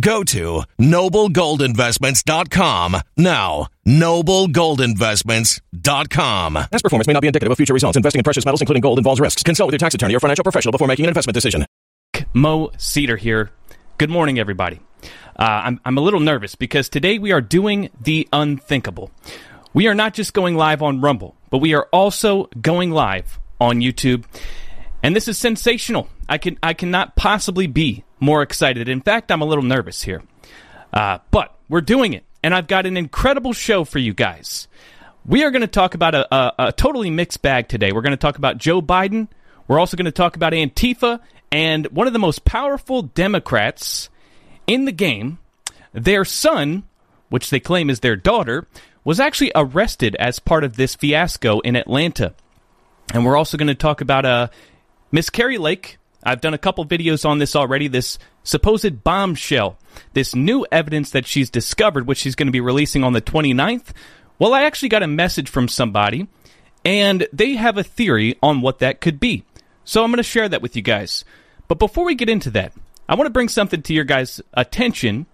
Go to noblegoldinvestments.com now. Noblegoldinvestments.com. Past performance may not be indicative of future results. Investing in precious metals, including gold, involves risks. Consult with your tax attorney or financial professional before making an investment decision. Mo Cedar here. Good morning, everybody. Uh, I'm, I'm a little nervous because today we are doing the unthinkable. We are not just going live on Rumble, but we are also going live on YouTube. And this is sensational. I can I cannot possibly be more excited. In fact, I'm a little nervous here. Uh, but we're doing it, and I've got an incredible show for you guys. We are going to talk about a, a, a totally mixed bag today. We're going to talk about Joe Biden. We're also going to talk about Antifa and one of the most powerful Democrats in the game. Their son, which they claim is their daughter, was actually arrested as part of this fiasco in Atlanta. And we're also going to talk about uh, Miss Kari Lake. I've done a couple videos on this already. This supposed bombshell, this new evidence that she's discovered, which she's going to be releasing on the 29th. Well, I actually got a message from somebody, and they have a theory on what that could be. So I'm going to share that with you guys. But before we get into that, I want to bring something to your guys' attention.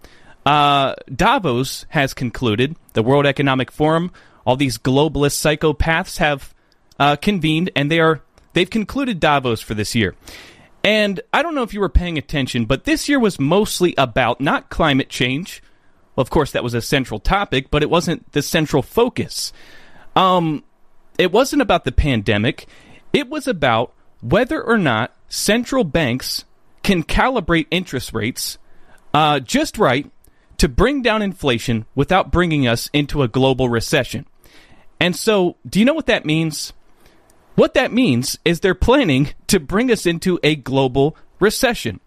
Uh, Davos has concluded, the World Economic Forum, all these globalist psychopaths have uh, convened, and they are they've concluded Davos for this year. And I don't know if you were paying attention, but this year was mostly about not climate change. Well, of course, that was a central topic, but it wasn't the central focus. Um, it wasn't about the pandemic. It was about whether or not central banks can calibrate interest rates uh, just right to bring down inflation without bringing us into a global recession. And so, do you know what that means? What that means is they're planning to bring us into a global recession.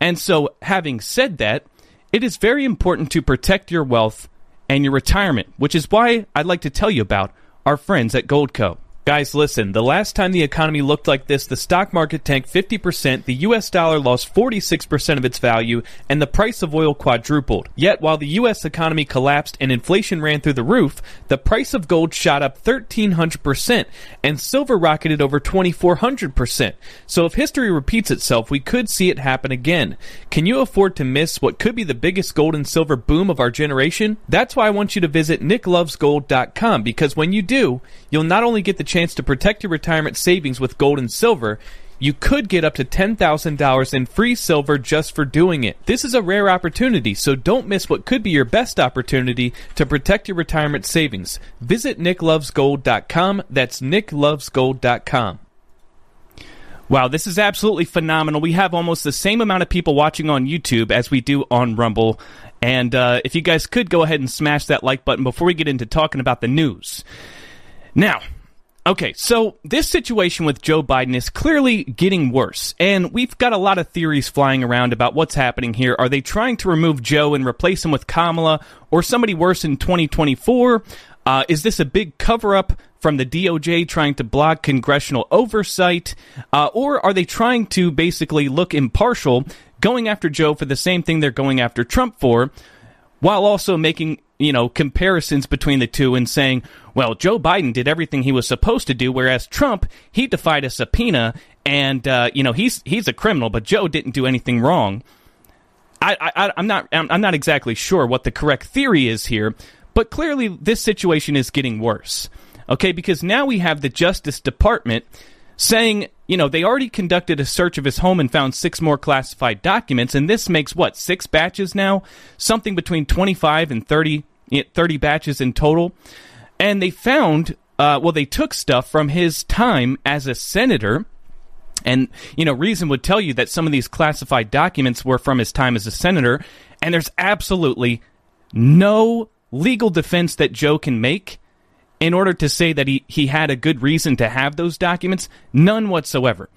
And so, having said that, it is very important to protect your wealth and your retirement, which is why I'd like to tell you about our friends at Goldco. Guys, listen, the last time the economy looked like this, the stock market tanked 50%, the US dollar lost 46% of its value, and the price of oil quadrupled. Yet, while the US economy collapsed and inflation ran through the roof, the price of gold shot up 1300%, and silver rocketed over 2400%. So if history repeats itself, we could see it happen again. Can you afford to miss what could be the biggest gold and silver boom of our generation? That's why I want you to visit nicklovesgold.com, because when you do, you'll not only get the chance to protect your retirement savings with gold and silver, you could get up to $10,000 in free silver just for doing it. This is a rare opportunity, so don't miss what could be your best opportunity to protect your retirement savings. Visit nicklovesgold.com. That's nicklovesgold.com. Wow, this is absolutely phenomenal. We have almost the same amount of people watching on YouTube as we do on Rumble. And uh, if you guys could go ahead and smash that like button before we get into talking about the news. Now, Okay, so this situation with Joe Biden is clearly getting worse, and we've got a lot of theories flying around about what's happening here. Are they trying to remove Joe and replace him with Kamala or somebody worse in 2024? Uh, is this a big cover up from the DOJ trying to block congressional oversight? Uh, or are they trying to basically look impartial, going after Joe for the same thing they're going after Trump for, while also making you know, comparisons between the two and saying, well, Joe Biden did everything he was supposed to do, whereas Trump, he defied a subpoena and, uh, you know, he's, he's a criminal, but Joe didn't do anything wrong. I, I'm not, I'm not exactly sure what the correct theory is here, but clearly this situation is getting worse. Okay, because now we have the Justice Department saying, you know, they already conducted a search of his home and found six more classified documents, and this makes what, six batches now? Something between 25 and 30 30 batches in total. And they found, uh, well, they took stuff from his time as a senator. And, you know, Reason would tell you that some of these classified documents were from his time as a senator. And there's absolutely no legal defense that Joe can make in order to say that he, he had a good reason to have those documents. None whatsoever.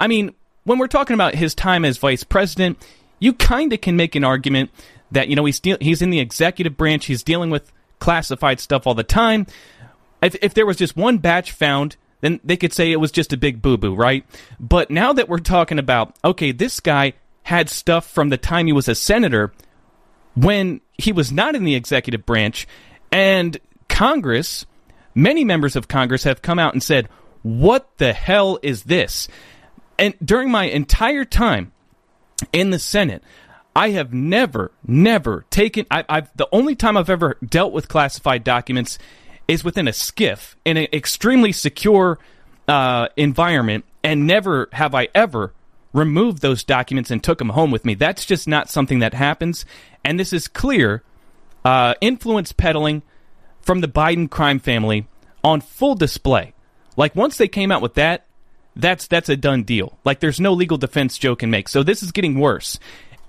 I mean, when we're talking about his time as vice president, you kind of can make an argument that you know he's de- he's in the executive branch. He's dealing with classified stuff all the time. If, if there was just one batch found, then they could say it was just a big boo boo, right? But now that we're talking about, okay, this guy had stuff from the time he was a senator when he was not in the executive branch, and Congress, many members of Congress have come out and said, what the hell is this? And during my entire time in the Senate, I have never, never taken. I, have the only time I've ever dealt with classified documents is within a SCIF in an extremely secure uh, environment, and never have I ever removed those documents and took them home with me. That's just not something that happens, and this is clear uh, influence peddling from the Biden crime family on full display. Like once they came out with that, that's that's a done deal. Like there's no legal defense Joe can make. So this is getting worse.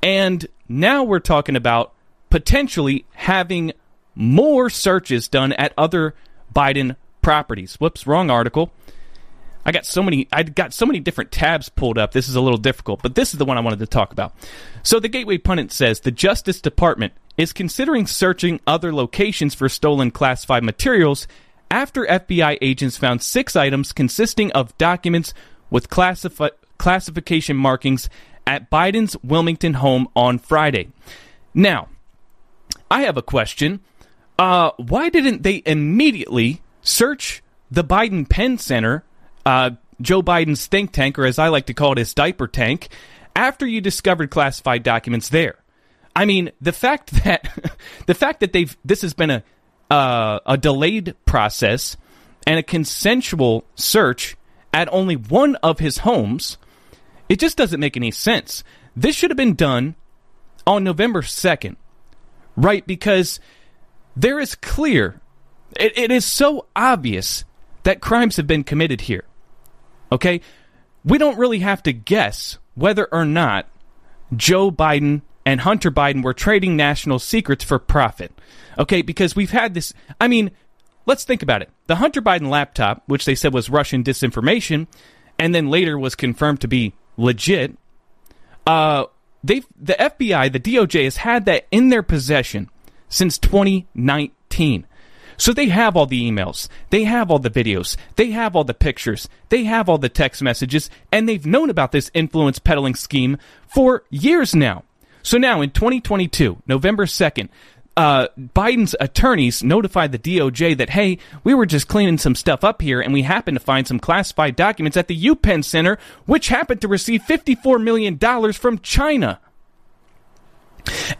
And now we're talking about potentially having more searches done at other Biden properties. Whoops, wrong article. I got so many I got so many different tabs pulled up. This is a little difficult, but this is the one I wanted to talk about. So the Gateway Pundit says the Justice Department is considering searching other locations for stolen classified materials after FBI agents found 6 items consisting of documents with classifi- classification markings at Biden's Wilmington home on Friday. Now, I have a question. Uh, why didn't they immediately search the Biden Penn Center uh, Joe Biden's think tank, or as I like to call it, his diaper tank, after you discovered classified documents there. I mean, the fact that the fact that they've this has been a uh, a delayed process and a consensual search at only one of his homes, it just doesn't make any sense. This should have been done on November 2nd, right? Because there is clear, it, it is so obvious that crimes have been committed here. Okay? We don't really have to guess whether or not Joe Biden and Hunter Biden were trading national secrets for profit. Okay? Because we've had this. I mean, let's think about it. The Hunter Biden laptop, which they said was Russian disinformation, and then later was confirmed to be legit. Uh, they the FBI, the DOJ has had that in their possession since 2019. So they have all the emails, they have all the videos, they have all the pictures, they have all the text messages, and they've known about this influence peddling scheme for years now. So now in 2022, November 2nd, uh, Biden's attorneys notified the DOJ that, hey, we were just cleaning some stuff up here and we happened to find some classified documents at the UPenn Center, which happened to receive $54 million from China.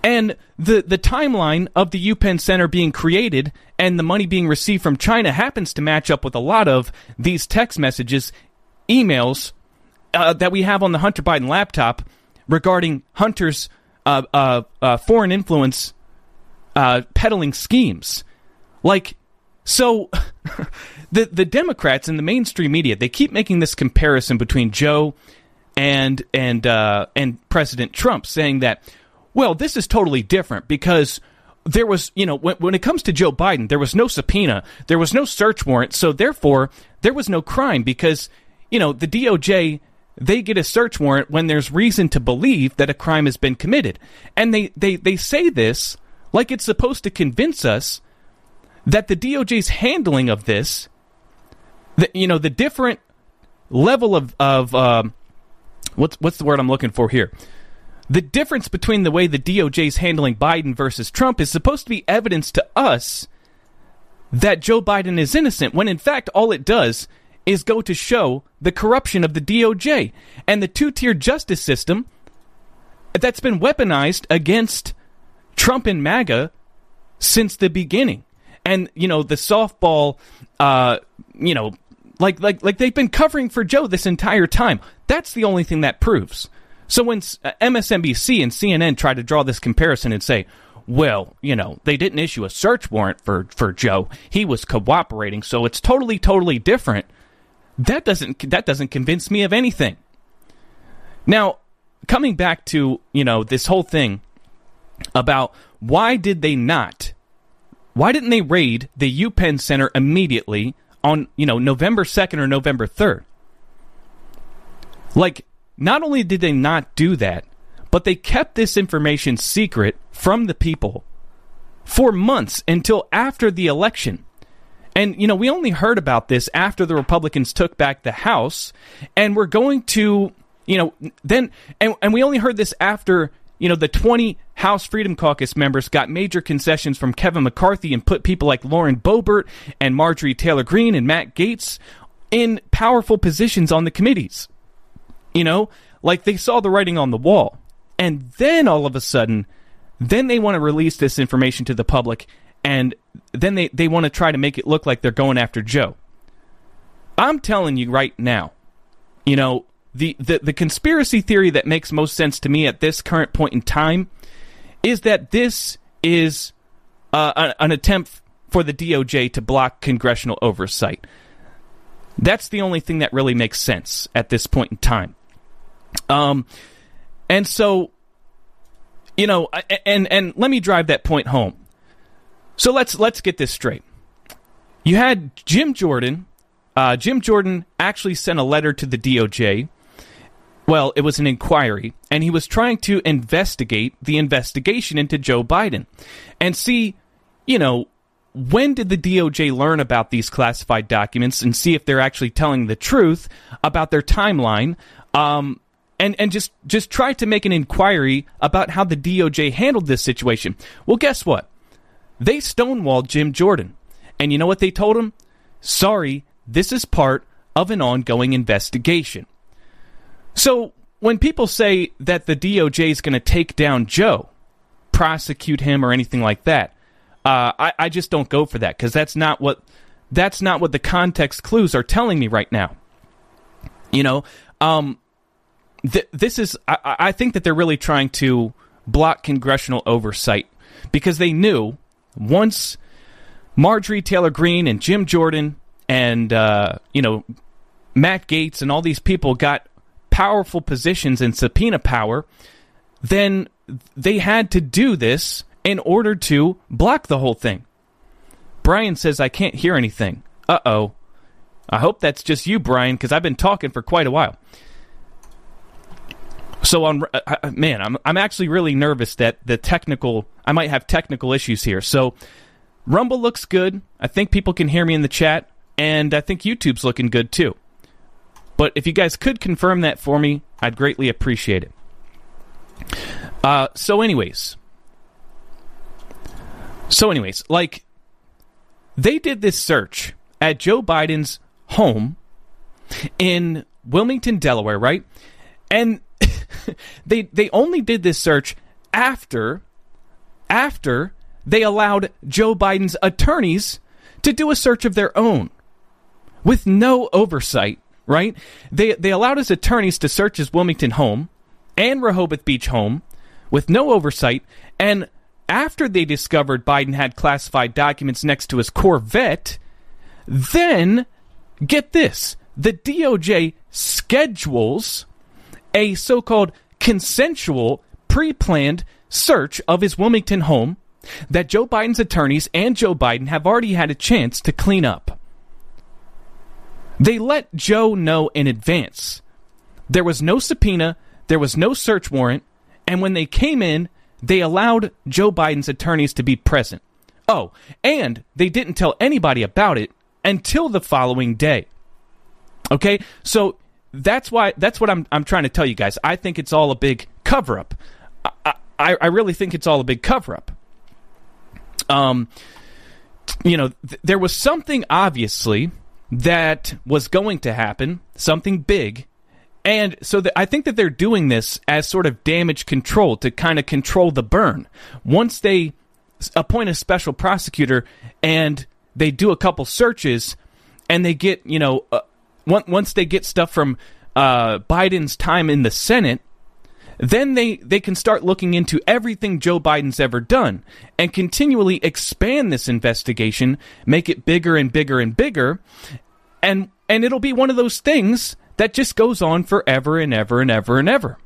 And the, the timeline of the UPenn Center being created and the money being received from China happens to match up with a lot of these text messages, emails uh, that we have on the Hunter Biden laptop regarding Hunter's uh, uh, uh foreign influence uh, peddling schemes. Like, so the the Democrats and the mainstream media they keep making this comparison between Joe and and uh, and President Trump, saying that well, this is totally different because there was, you know, when, when it comes to Joe Biden, there was no subpoena, there was no search warrant, so therefore there was no crime because, you know, the DOJ they get a search warrant when there's reason to believe that a crime has been committed. And they, they, they say this like it's supposed to convince us that the DOJ's handling of this, the, you know, the different level of, of um, what's, what's the word I'm looking for here? The difference between the way the DOJ is handling Biden versus Trump is supposed to be evidence to us that Joe Biden is innocent, when in fact all it does is go to show the corruption of the DOJ and the two tier justice system that's been weaponized against Trump and MAGA since the beginning. And, you know, the softball, uh, you know, like, like, like they've been covering for Joe this entire time. That's the only thing that proves. So when uh, MSNBC and CNN try to draw this comparison and say, well, you know, they didn't issue a search warrant for, for Joe. He was cooperating, so it's totally, totally different. That doesn't that doesn't convince me of anything. Now, coming back to, you know, this whole thing about why did they not why didn't they raid the UPenn Center immediately on, you know, November 2nd or November 3rd? Like not only did they not do that, but they kept this information secret from the people for months until after the election. And, you know, we only heard about this after the Republicans took back the House, and we're going to, you know, then, and, and we only heard this after, you know, the 20 House Freedom Caucus members got major concessions from Kevin McCarthy and put people like Lauren Boebert and Marjorie Taylor Greene and Matt Gaetz in powerful positions on the committees. You know, like they saw the writing on the wall. And then all of a sudden, then they want to release this information to the public and then they, they want to try to make it look like they're going after Joe. I'm telling you right now, you know, the, the, the conspiracy theory that makes most sense to me at this current point in time is that this is uh, an attempt for the DOJ to block congressional oversight. That's the only thing that really makes sense at this point in time. Um, and so, you know, and and let me drive that point home. So let's let's get this straight. You had Jim Jordan. Uh, Jim Jordan actually sent a letter to the DOJ. Well, it was an inquiry, and he was trying to investigate the investigation into Joe Biden and see, you know, when did the DOJ learn about these classified documents and see if they're actually telling the truth about their timeline um, and and just just try to make an inquiry about how the DOJ handled this situation. Well, guess what? They stonewalled Jim Jordan. And you know what they told him? Sorry, this is part of an ongoing investigation. So when people say that the DOJ is going to take down Joe, prosecute him or anything like that, uh, I, I just don't go for that because that's not what that's not what the context clues are telling me right now. You know, um, th- this is I, I think that they're really trying to block congressional oversight because they knew once Marjorie Taylor Greene and Jim Jordan and uh, you know Matt Gaetz and all these people got powerful positions and subpoena power, then they had to do this in order to block the whole thing. Brian says, I can't hear anything. Uh oh. I hope that's just you, Brian, because I've been talking for quite a while. So on, uh, uh, man, I'm I'm actually really nervous that the technical I might have technical issues here. So Rumble looks good. I think people can hear me in the chat, and I think YouTube's looking good too. But if you guys could confirm that for me, I'd greatly appreciate it. Uh, so, anyways, so anyways, like they did this search at Joe Biden's home in Wilmington, Delaware, right? And they they only did this search after after they allowed Joe Biden's attorneys to do a search of their own with no oversight right? They they allowed his attorneys to search his Wilmington home and Rehoboth Beach home with no oversight, and after they discovered Biden had classified documents next to his Corvette, then get this: the DOJ schedules a so-called consensual, pre-planned search of his Wilmington home that Joe Biden's attorneys and Joe Biden have already had a chance to clean up. They let Joe know in advance. There was no subpoena, there was no search warrant, and when they came in, they allowed Joe Biden's attorneys to be present. Oh, and they didn't tell anybody about it until the following day. Okay? So that's why that's what I'm I'm trying to tell you guys. I think it's all a big cover up. I, I, I really think it's all a big cover up. Um you know, th- there was something obviously that was going to happen, something big. And so the, I think that they're doing this as sort of damage control to kind of control the burn. Once they appoint a special prosecutor and they do a couple searches and they get, you know, uh, once they get stuff from uh, Biden's time in the Senate, then they, they can start looking into everything Joe Biden's ever done and continually expand this investigation, make it bigger and bigger and bigger, and and it'll be one of those things that just goes on forever and ever and ever and ever.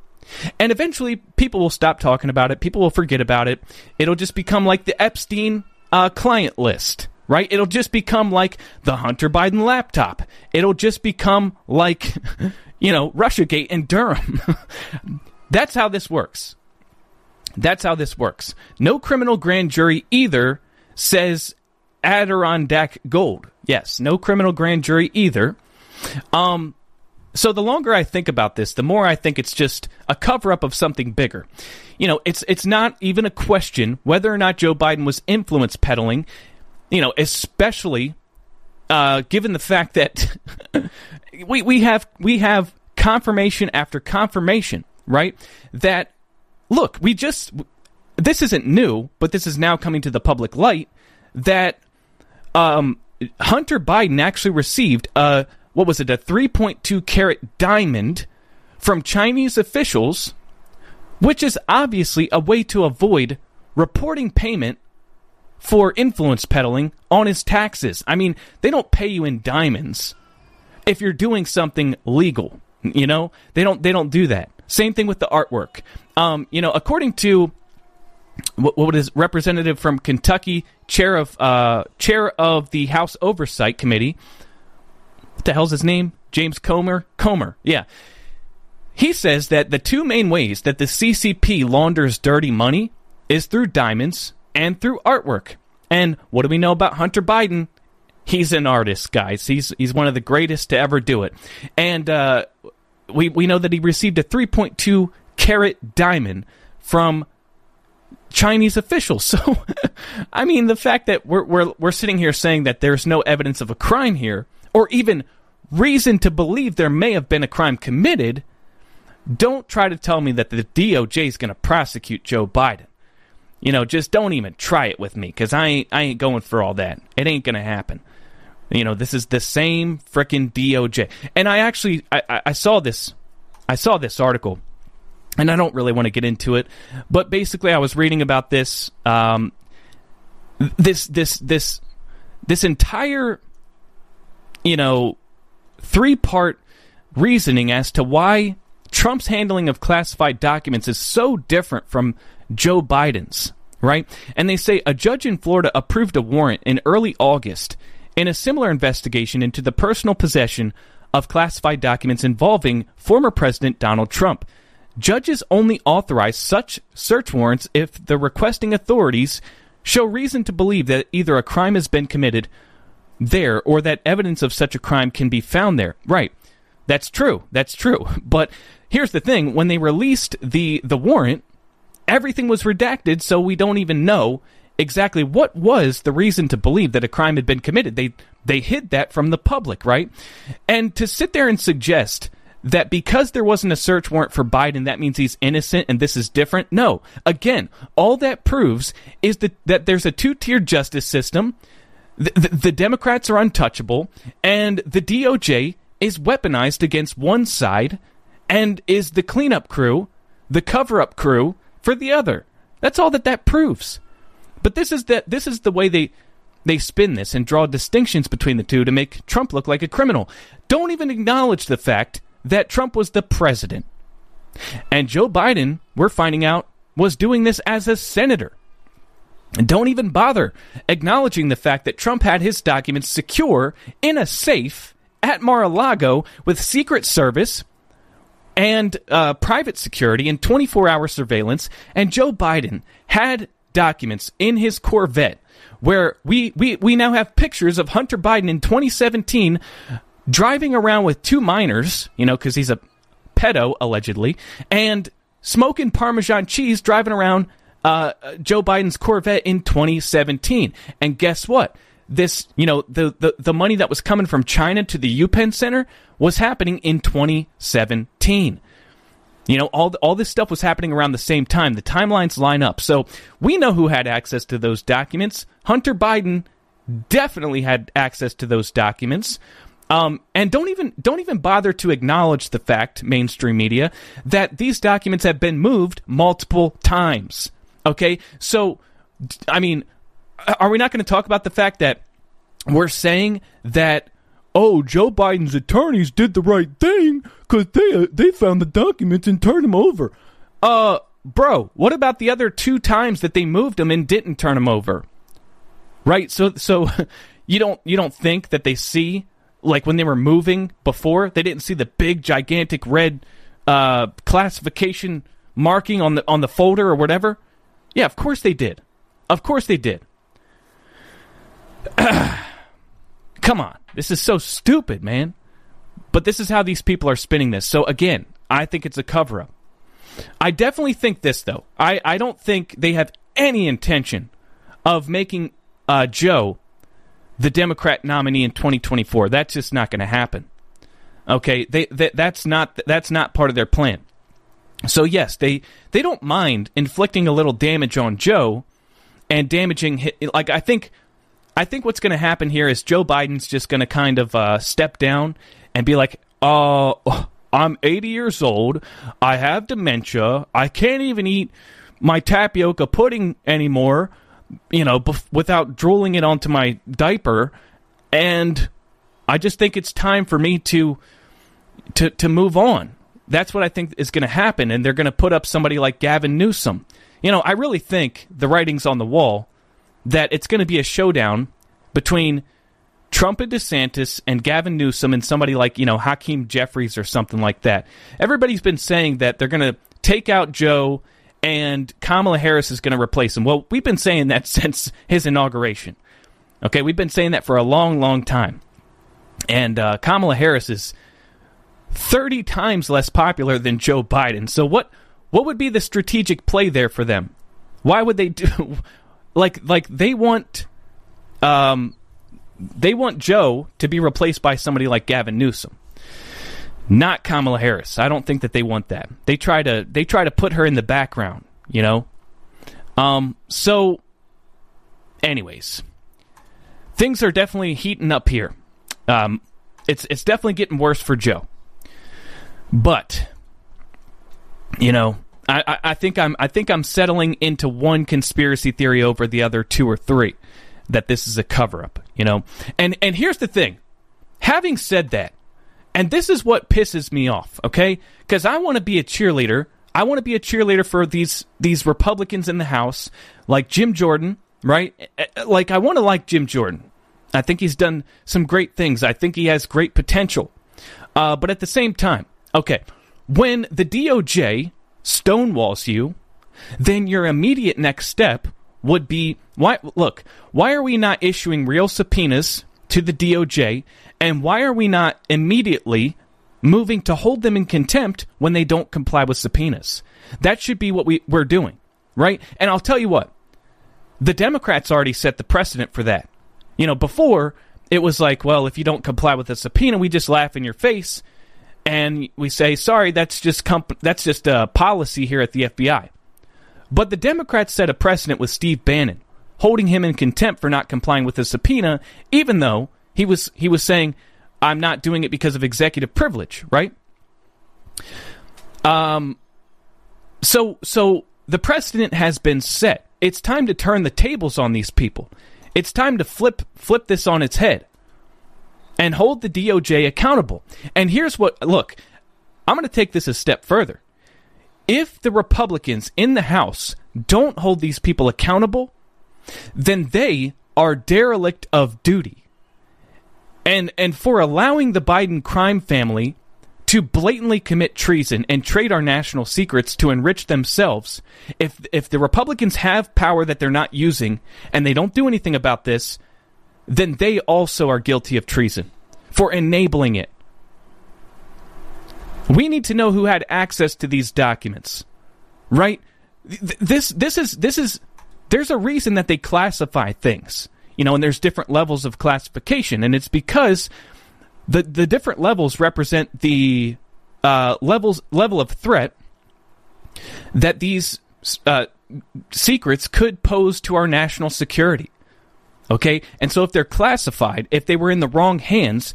And eventually, people will stop talking about it. People will forget about it. It'll just become like the Epstein uh, client list, right? It'll just become like the Hunter Biden laptop. It'll just become like, you know, Russiagate and Durham. That's how this works. That's how this works. No criminal grand jury either says Adirondack gold. Yes, no criminal grand jury either. Um, so the longer I think about this, the more I think it's just a cover up of something bigger. You know, it's it's not even a question whether or not Joe Biden was influence peddling. You know, especially uh, given the fact that we we have we have confirmation after confirmation right? That, look, we just, this isn't new, but this is now coming to the public light that um, Hunter Biden actually received a, what was it, a 3.2 carat diamond from Chinese officials, which is obviously a way to avoid reporting payment for influence peddling on his taxes. I mean, they don't pay you in diamonds if you're doing something legal. You know, they don't they don't do that. Same thing with the artwork. Um, you know, according to what, what is representative from Kentucky, chair of uh, chair of the House Oversight Committee. What the hell's his name? James Comer. Comer. Yeah. He says that the two main ways that the CCP launders dirty money is through diamonds and through artwork. And what do we know about Hunter Biden? He's an artist, guys. He's he's one of the greatest to ever do it. And uh, we, we know that he received a 3.2 carat diamond from Chinese officials. So, I mean, the fact that we're, we're, we're sitting here saying that there's no evidence of a crime here, or even reason to believe there may have been a crime committed, don't try to tell me that the DOJ is going to prosecute Joe Biden. You know, just don't even try it with me because I ain't, I ain't going for all that. It ain't going to happen. You know, this is the same freaking DOJ. And I actually, I, I saw this, I saw this article, and I don't really want to get into it, but basically, I was reading about this, um, this, this, this, this entire, you know, three part reasoning as to why Trump's handling of classified documents is so different from Joe Biden's, right? And they say a judge in Florida approved a warrant in early August in a similar investigation into the personal possession of classified documents involving former President Donald Trump. Judges only authorize such search warrants if the requesting authorities show reason to believe that either a crime has been committed there or that evidence of such a crime can be found there. Right. That's true. That's true. But here's the thing when they released the the warrant everything was redacted so we don't even know exactly what was the reason to believe that a crime had been committed they they hid that from the public right and to sit there and suggest that because there wasn't a search warrant for Biden, that means he's innocent and this is different. No. Again, all that proves is that, that there's a two tier justice system. The, the, the, Democrats are untouchable, and the DOJ is weaponized against one side and is the cleanup crew, the cover up crew for the other. That's all that that proves. But this is the this is the way they they spin this and draw distinctions between the two to make Trump look like a criminal. Don't even acknowledge the fact that Trump was the president. And Joe Biden, we're finding out, was doing this as a senator. And don't even bother acknowledging the fact that Trump had his documents secure in a safe at Mar a Lago with Secret Service and uh, private security and 24 hour surveillance. And Joe Biden had documents in his Corvette where we, we, we now have pictures of Hunter Biden in 2017 driving around with two minors, you know, because he's a pedo, allegedly, and smoking Parmesan cheese driving around uh, Joe Biden's Corvette in 2017. And guess what? This, you know, the, the, the money that was coming from China to the UPenn Center was happening in 2017. You know, all all this stuff was happening around the same time. The timelines line up. So we know who had access to those documents. Hunter Biden definitely had access to those documents. Um, and don't even don't even bother to acknowledge the fact, mainstream media, that these documents have been moved multiple times. Okay, so I mean, are we not going to talk about the fact that we're saying that oh, Joe Biden's attorneys did the right thing because they uh, they found the documents and turned them over. Uh, bro, what about the other two times that they moved them and didn't turn them over? Right. So so you don't you don't think that they see like when they were moving before they didn't see the big gigantic red uh, classification marking on the on the folder or whatever? Yeah, of course they did. Of course they did. Come on. This is so stupid, man. But this is how these people are spinning this. So again, I think it's a cover up. I definitely think this though. I, I don't think they have any intention of making uh, Joe the Democrat nominee in 2024. That's just not going to happen. Okay, they, they that's not that's not part of their plan. So yes, they they don't mind inflicting a little damage on Joe and damaging like I think I think what's going to happen here is Joe Biden's just going to kind of uh, step down and be like, "Uh, I'm 80 years old. I have dementia. I can't even eat my tapioca pudding anymore, you know, bef- without drooling it onto my diaper." And I just think it's time for me to to to move on. That's what I think is going to happen, and they're going to put up somebody like Gavin Newsom. You know, I really think the writing's on the wall that it's going to be a showdown between Trump and DeSantis and Gavin Newsom and somebody like, you know, Hakeem Jeffries or something like that. Everybody's been saying that they're going to take out Joe and Kamala Harris is going to replace him. Well, we've been saying that since his inauguration. Okay, we've been saying that for a long, long time. And uh, Kamala Harris is 30 times less popular than Joe Biden. So what what would be the strategic play there for them? Why would they do like like they want um they want Joe to be replaced by somebody like Gavin Newsom. Not Kamala Harris. I don't think that they want that. They try to they try to put her in the background, you know? Um so anyways, things are definitely heating up here. Um it's it's definitely getting worse for Joe. But you know, I, I, think I'm I think I'm settling into one conspiracy theory over the other two or three that this is a cover up, you know. And and here's the thing. Having said that, and this is what pisses me off, okay? Cuz I want to be a cheerleader. I want to be a cheerleader for these these Republicans in the House like Jim Jordan, right? Eh, eh, like I want to like Jim Jordan. I think he's done some great things. I think he has great potential. Uh, but at the same time, okay, when the DOJ stonewalls you, then your immediate next step would be why look, why are we not issuing real subpoenas to the DOJ and why are we not immediately moving to hold them in contempt when they don't comply with subpoenas? That should be what we, we're doing, right? And I'll tell you what, the Democrats already set the precedent for that. You know, before it was like, well, if you don't comply with a subpoena, we just laugh in your face and we say, sorry, that's just comp- that's just a policy here at the FBI. But the Democrats set a precedent with Steve Bannon, holding him in contempt for not complying with the subpoena, even though he was he was saying, "I'm not doing it because of executive privilege," right? Um, so so the precedent has been set. It's time to turn the tables on these people. It's time to flip flip this on its head and hold the DOJ accountable. And here's what look, I'm going to take this a step further if the Republicans in the House don't hold these people accountable, then they are derelict of duty. And and for allowing the Biden crime family to blatantly commit treason and trade our national secrets to enrich themselves, if if the Republicans have power that they're not using and they don't do anything about this, then they also are guilty of treason for enabling it. We need to know who had access to these documents, right? This this is this is there's a reason that they classify things, you know, and there's different levels of classification, and it's because the the different levels represent the uh, levels level of threat that these uh, secrets could pose to our national security. Okay, and so if they're classified, if they were in the wrong hands,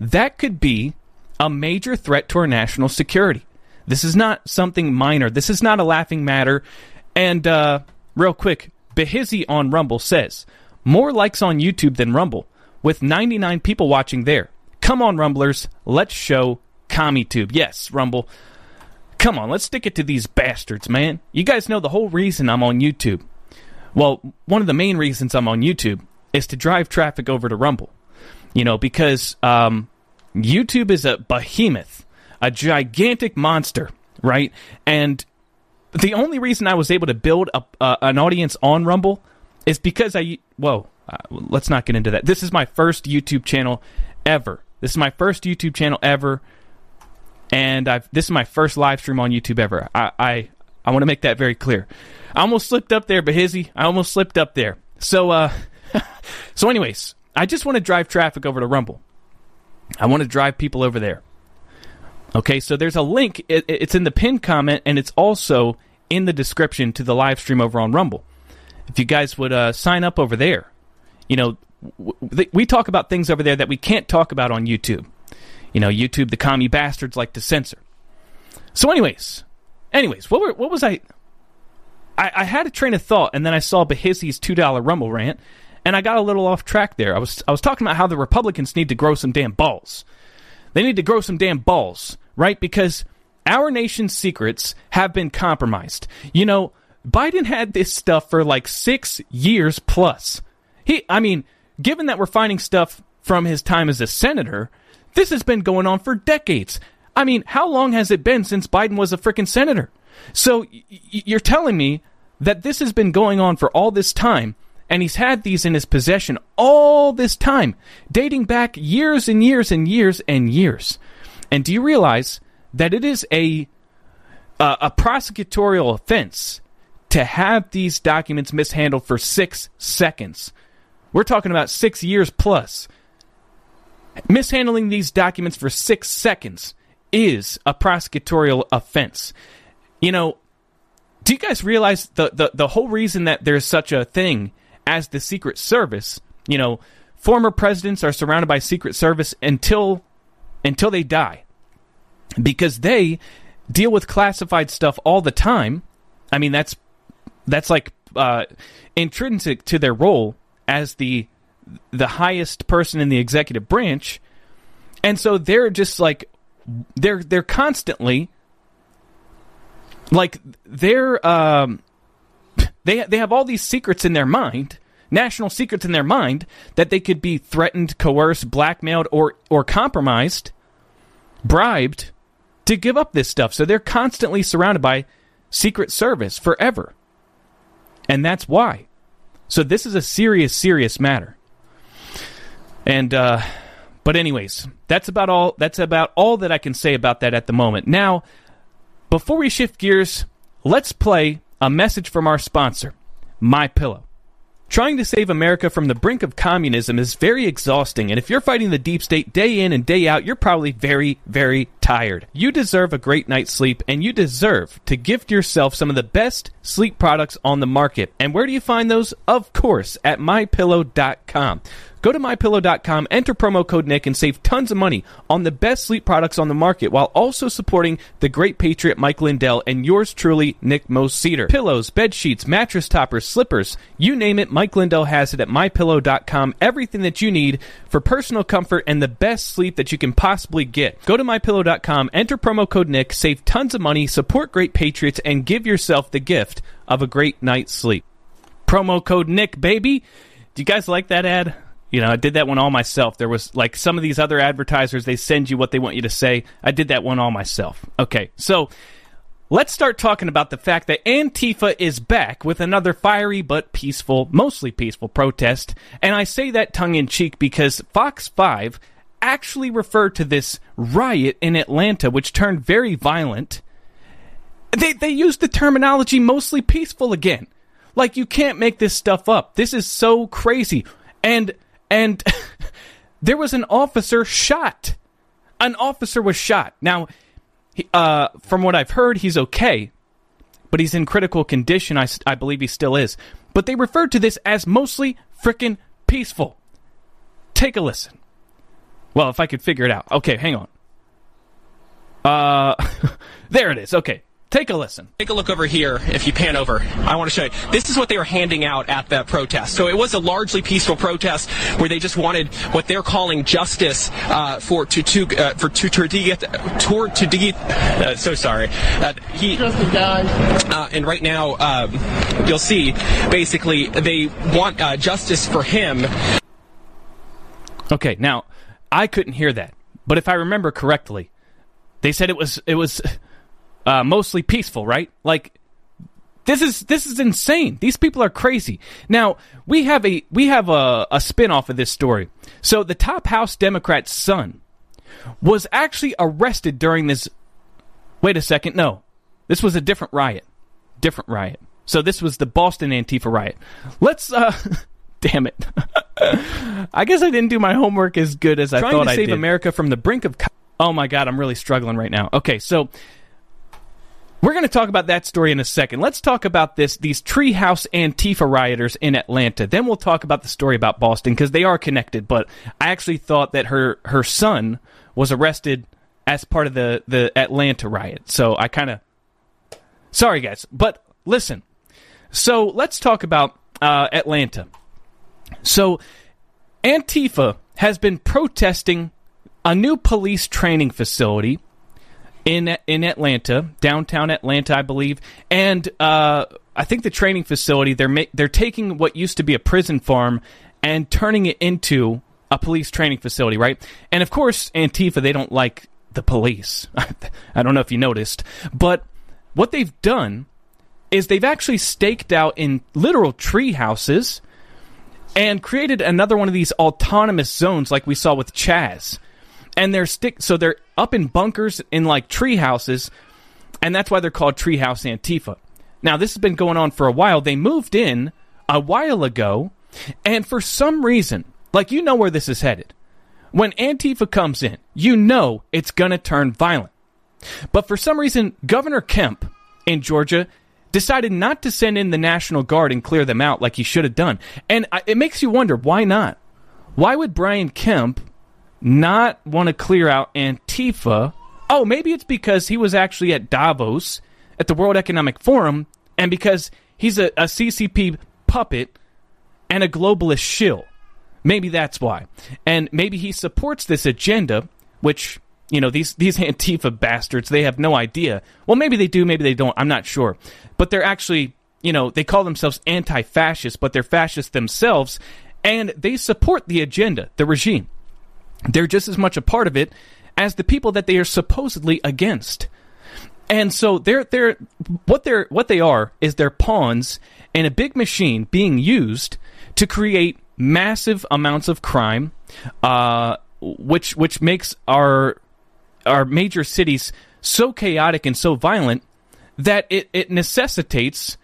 that could be a major threat to our national security. This is not something minor. This is not a laughing matter. And uh, real quick, Behizzy on Rumble says more likes on YouTube than Rumble, with 99 people watching there. Come on, Rumblers, let's show CommieTube. Yes, Rumble. Come on, let's stick it to these bastards, man. You guys know the whole reason I'm on YouTube. Well, one of the main reasons I'm on YouTube is to drive traffic over to Rumble. You know, because um, YouTube is a behemoth, a gigantic monster, right? And the only reason I was able to build a, uh, an audience on Rumble is because I whoa, uh, let's not get into that. This is my first YouTube channel ever. This is my first YouTube channel ever, and I've this is my first live stream on YouTube ever. I I, I want to make that very clear. I almost slipped up there, Behizzy. I almost slipped up there. So uh, so anyways, I just want to drive traffic over to Rumble. I want to drive people over there. Okay, so there's a link. It, it's in the pinned comment, and it's also in the description to the live stream over on Rumble. If you guys would uh, sign up over there, you know, w- we talk about things over there that we can't talk about on YouTube. You know, YouTube, the commie bastards like to censor. So, anyways, anyways, what were, what was I, I? I had a train of thought, and then I saw Behizzy's two dollar Rumble rant, and I got a little off track there. I was I was talking about how the Republicans need to grow some damn balls. They need to grow some damn balls, right? Because our nation's secrets have been compromised. You know, Biden had this stuff for like 6 years plus. He I mean, given that we're finding stuff from his time as a senator, this has been going on for decades. I mean, how long has it been since Biden was a freaking senator? So y- you're telling me that this has been going on for all this time and he's had these in his possession all this time, dating back years and years and years and years. And do you realize that it is a uh, a prosecutorial offense to have these documents mishandled for six seconds? We're talking about six years plus. Mishandling these documents for six seconds is a prosecutorial offense. You know, do you guys realize the, the, the whole reason that there's such a thing as the Secret Service? You know, former presidents are surrounded by Secret Service until until they die because they deal with classified stuff all the time. I mean, that's that's like uh, intrinsic to their role as the the highest person in the executive branch, and so they're just like they're they're constantly like they're um, they they have all these secrets in their mind, national secrets in their mind that they could be threatened, coerced, blackmailed, or or compromised, bribed to give up this stuff. So they're constantly surrounded by Secret Service forever. And that's why. So this is a serious, serious matter. And uh but anyways, that's about all that's about all that I can say about that at the moment. Now, before we shift gears, let's play a message from our sponsor, My Pillow. Trying to save America from the brink of communism is very exhausting, and if you're fighting the deep state day in and day out, you're probably very, very tired. You deserve a great night's sleep, and you deserve to gift yourself some of the best sleep products on the market. And where do you find those? Of course, at mypillow.com. Go to mypillow.com, enter promo code Nick, and save tons of money on the best sleep products on the market while also supporting the great patriot Mike Lindell and yours truly, Nick Moseder. Pillows, bed sheets, mattress toppers, slippers, you name it, Mike Lindell has it at mypillow.com. Everything that you need for personal comfort and the best sleep that you can possibly get. Go to mypillow.com, enter promo code Nick, save tons of money, support great patriots, and give yourself the gift of a great night's sleep. Promo code Nick, baby. Do you guys like that ad? You know, I did that one all myself. There was like some of these other advertisers, they send you what they want you to say. I did that one all myself. Okay, so let's start talking about the fact that Antifa is back with another fiery but peaceful, mostly peaceful protest. And I say that tongue in cheek because Fox 5 actually referred to this riot in Atlanta, which turned very violent. They, they used the terminology mostly peaceful again. Like, you can't make this stuff up. This is so crazy. And and there was an officer shot. An officer was shot. Now, he, uh, from what I've heard, he's okay, but he's in critical condition. I, I believe he still is. But they referred to this as mostly frickin' peaceful. Take a listen. Well, if I could figure it out. Okay, hang on. Uh, there it is. Okay. Take a listen. Take a look over here if you pan over. I want to show you. This is what they were handing out at that protest. So it was a largely peaceful protest where they just wanted what they're calling justice uh, for to to uh, for to to get toward to get. Uh, so sorry. Uh, he uh, and right now um, you'll see basically they want uh, justice for him. Okay, now I couldn't hear that, but if I remember correctly, they said it was it was uh, mostly peaceful, right? Like this is this is insane. These people are crazy. Now we have a we have a, a spin off of this story. So the top House Democrat's son was actually arrested during this. Wait a second, no, this was a different riot. Different riot. So this was the Boston Antifa riot. Let's. uh Damn it! I guess I didn't do my homework as good as I Trying thought to I save. America from the brink of. Co- oh my God, I'm really struggling right now. Okay, so we're going to talk about that story in a second. Let's talk about this these treehouse Antifa rioters in Atlanta. Then we'll talk about the story about Boston because they are connected. But I actually thought that her her son was arrested as part of the the Atlanta riot. So I kind of sorry guys, but listen. So let's talk about uh, Atlanta. So Antifa has been protesting a new police training facility in in Atlanta, downtown Atlanta, I believe, and uh, I think the training facility they're ma- they're taking what used to be a prison farm and turning it into a police training facility, right? And of course, Antifa they don't like the police. I don't know if you noticed, but what they've done is they've actually staked out in literal tree houses and created another one of these autonomous zones like we saw with Chaz and they're stick so they're up in bunkers in like tree houses and that's why they're called treehouse antifa now this has been going on for a while they moved in a while ago And for some reason, like you know where this is headed. When Antifa comes in, you know it's going to turn violent. But for some reason, Governor Kemp in Georgia decided not to send in the National Guard and clear them out like he should have done. And it makes you wonder why not? Why would Brian Kemp not want to clear out Antifa? Oh, maybe it's because he was actually at Davos at the World Economic Forum and because he's a, a CCP puppet and a globalist shill. Maybe that's why. And maybe he supports this agenda, which, you know, these, these Antifa bastards, they have no idea. Well, maybe they do, maybe they don't. I'm not sure. But they're actually, you know, they call themselves anti fascist, but they're fascist themselves. And they support the agenda, the regime. They're just as much a part of it as the people that they are supposedly against. And so they're they're what they're what they are is they're pawns in a big machine being used to create massive amounts of crime, uh, which which makes our our major cities so chaotic and so violent that it, it necessitates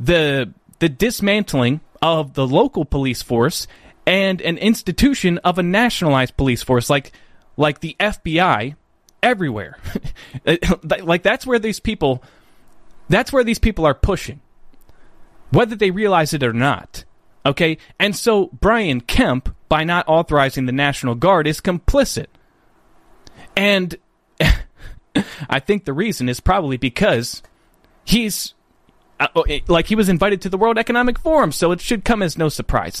the the dismantling of the local police force and an institution of a nationalized police force like like the FBI everywhere. like that's where these people that's where these people are pushing. Whether they realize it or not. Okay? And so Brian Kemp by not authorizing the National Guard is complicit. And I think the reason is probably because he's uh, like he was invited to the World Economic Forum, so it should come as no surprise.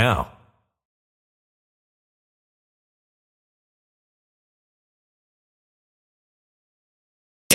now.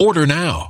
Order now.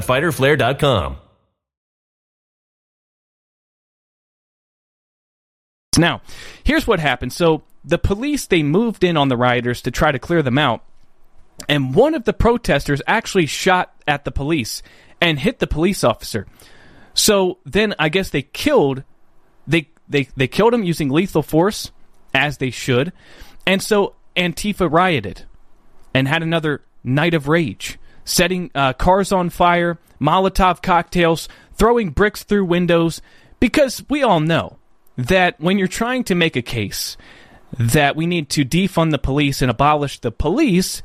www.fighterflare.com. Now, here's what happened. So the police they moved in on the rioters to try to clear them out, and one of the protesters actually shot at the police and hit the police officer. So then I guess they killed they they they killed him using lethal force as they should. And so Antifa rioted and had another night of rage, setting uh, cars on fire, Molotov cocktails, throwing bricks through windows because we all know that when you're trying to make a case that we need to defund the police and abolish the police,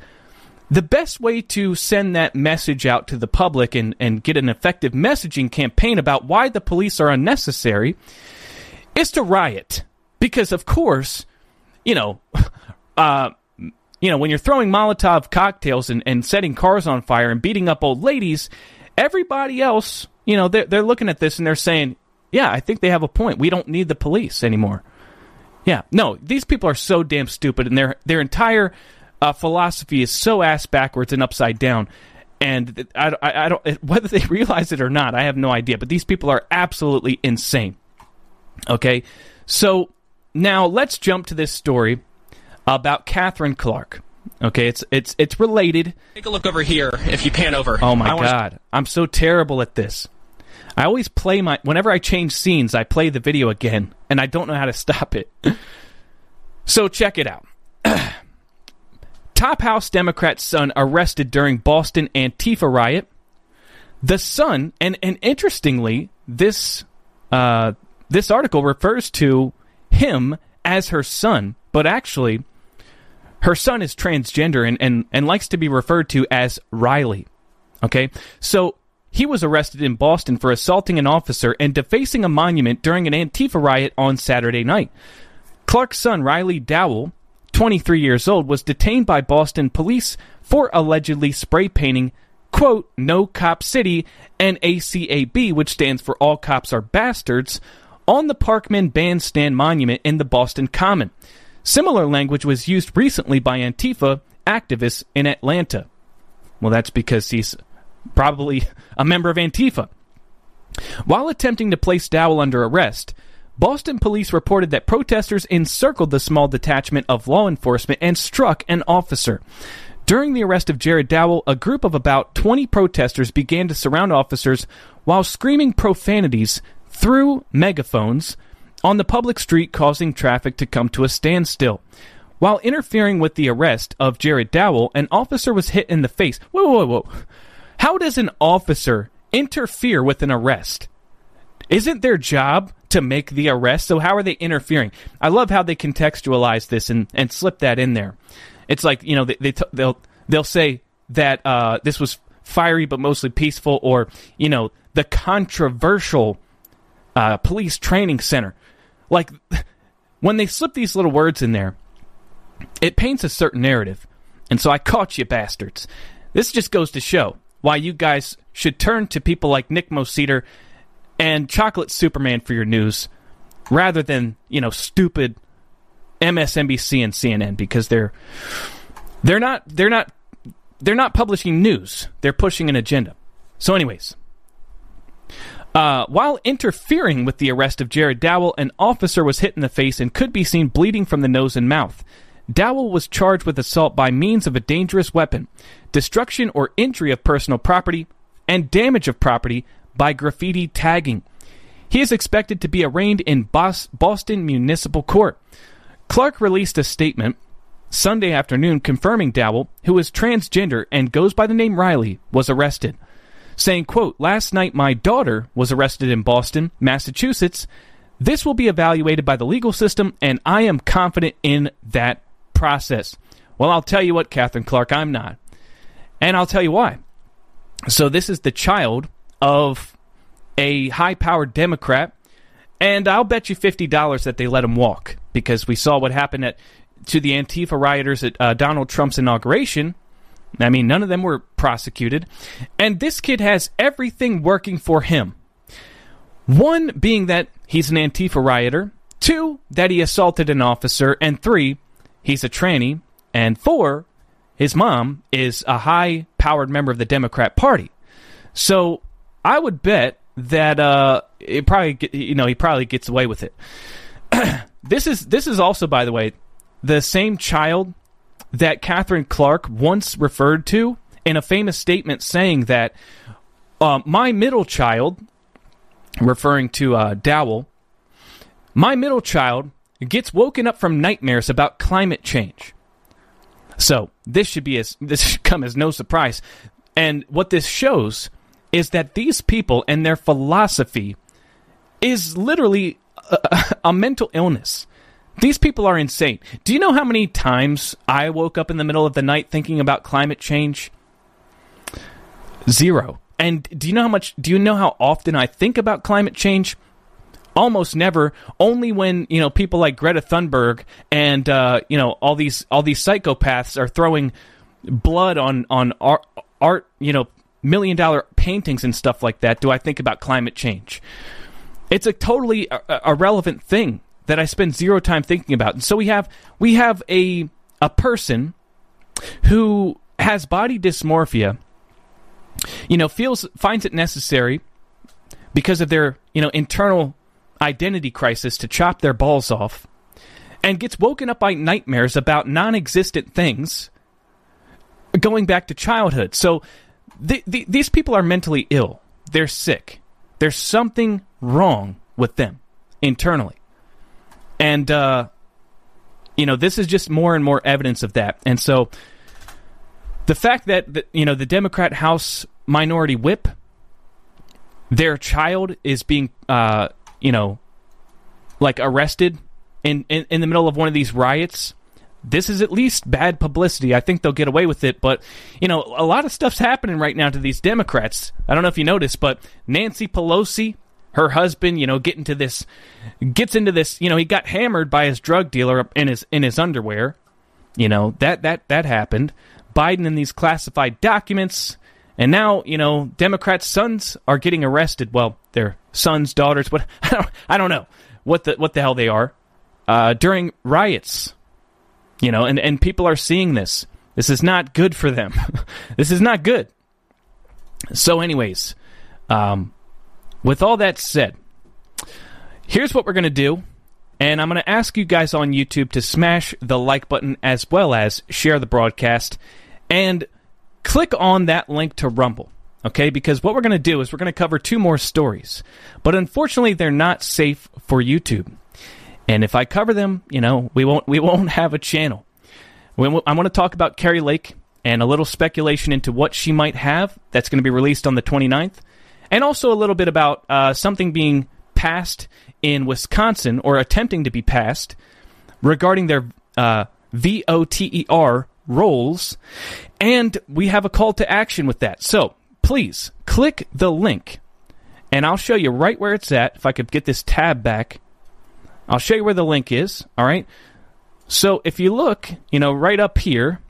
the best way to send that message out to the public and, and get an effective messaging campaign about why the police are unnecessary is to riot. Because, of course, you know, uh, you know, when you're throwing Molotov cocktails and, and setting cars on fire and beating up old ladies, everybody else, you know, they're, they're looking at this and they're saying, yeah, I think they have a point. We don't need the police anymore. Yeah, no, these people are so damn stupid, and their their entire uh, philosophy is so ass backwards and upside down. And I, I, I don't whether they realize it or not, I have no idea. But these people are absolutely insane. Okay, so now let's jump to this story about Katherine Clark. Okay, it's it's it's related. Take a look over here if you pan over. Oh my god, I'm so terrible at this. I always play my whenever I change scenes, I play the video again, and I don't know how to stop it. so check it out. Top House Democrat's son arrested during Boston Antifa riot. The son, and and interestingly, this uh, this article refers to him as her son, but actually, her son is transgender and, and, and likes to be referred to as Riley. Okay? So he was arrested in Boston for assaulting an officer and defacing a monument during an Antifa riot on Saturday night. Clark's son, Riley Dowell, 23 years old, was detained by Boston police for allegedly spray painting, quote, No Cop City and ACAB, which stands for All Cops Are Bastards, on the Parkman Bandstand Monument in the Boston Common. Similar language was used recently by Antifa activists in Atlanta. Well, that's because he's probably a member of Antifa. While attempting to place Dowell under arrest, Boston police reported that protesters encircled the small detachment of law enforcement and struck an officer. During the arrest of Jared Dowell, a group of about 20 protesters began to surround officers while screaming profanities through megaphones on the public street, causing traffic to come to a standstill. While interfering with the arrest of Jared Dowell, an officer was hit in the face. Whoa, whoa, whoa. How does an officer interfere with an arrest? Isn't their job to make the arrest? So how are they interfering? I love how they contextualize this and, and slip that in there. It's like you know they, they t- they'll they'll say that uh, this was fiery but mostly peaceful, or you know the controversial uh, police training center. Like when they slip these little words in there, it paints a certain narrative. And so I caught you bastards. This just goes to show why you guys should turn to people like Nick Moseder and Chocolate Superman for your news rather than, you know, stupid MSNBC and CNN because they're they're not they're not they're not publishing news. They're pushing an agenda. So anyways, uh, while interfering with the arrest of Jared Dowell, an officer was hit in the face and could be seen bleeding from the nose and mouth. Dowell was charged with assault by means of a dangerous weapon, destruction or injury of personal property, and damage of property by graffiti tagging. He is expected to be arraigned in Boston Municipal Court. Clark released a statement Sunday afternoon confirming Dowell, who is transgender and goes by the name Riley, was arrested, saying, quote, Last night my daughter was arrested in Boston, Massachusetts. This will be evaluated by the legal system, and I am confident in that process. Well, I'll tell you what, Katherine Clark, I'm not. And I'll tell you why. So, this is the child of a high powered Democrat, and I'll bet you $50 that they let him walk because we saw what happened at, to the Antifa rioters at uh, Donald Trump's inauguration. I mean, none of them were prosecuted. And this kid has everything working for him. One being that he's an Antifa rioter, two, that he assaulted an officer, and three, he's a tranny, and four, his mom is a high powered member of the Democrat Party. So I would bet that uh, it probably you know he probably gets away with it. this is this is also, by the way, the same child that Katherine Clark once referred to in a famous statement saying that uh, my middle child, referring to uh, Dowell, my middle child gets woken up from nightmares about climate change. So this should be as this should come as no surprise. And what this shows is that these people and their philosophy is literally a, a mental illness. These people are insane. Do you know how many times I woke up in the middle of the night thinking about climate change? Zero. And do you know how much do you know how often I think about climate change? Almost never. Only when you know people like Greta Thunberg and uh, you know all these all these psychopaths are throwing blood on on art, art you know million dollar paintings and stuff like that. Do I think about climate change? It's a totally irrelevant thing that I spend zero time thinking about. And so we have we have a a person who has body dysmorphia, you know, feels finds it necessary because of their, you know, internal identity crisis to chop their balls off and gets woken up by nightmares about non-existent things going back to childhood. So the, the, these people are mentally ill. They're sick. There's something wrong with them internally. And, uh, you know, this is just more and more evidence of that. And so the fact that, the, you know, the Democrat House minority whip, their child is being, uh, you know, like arrested in, in, in the middle of one of these riots this is at least bad publicity. I think they'll get away with it, but you know, a lot of stuff's happening right now to these Democrats. I don't know if you noticed, but Nancy Pelosi her husband, you know, get into this, gets into this, you know, he got hammered by his drug dealer in his in his underwear. You know that that that happened. Biden in these classified documents, and now you know Democrats' sons are getting arrested. Well, their sons, daughters, what I don't, I don't know what the what the hell they are uh, during riots. You know, and and people are seeing this. This is not good for them. this is not good. So, anyways, um, with all that said, here's what we're going to do. And I'm going to ask you guys on YouTube to smash the like button as well as share the broadcast and click on that link to Rumble. Okay, because what we're going to do is we're going to cover two more stories. But unfortunately, they're not safe for YouTube. And if I cover them, you know, we won't we won't have a channel. I want to talk about Kari Lake and a little speculation into what she might have that's going to be released on the 29th and also a little bit about uh, something being passed in Wisconsin or attempting to be passed regarding their uh, VOTER rolls. And we have a call to action with that. So please click the link and I'll show you right where it's at. If I could get this tab back, I'll show you where the link is. All right. So if you look, you know, right up here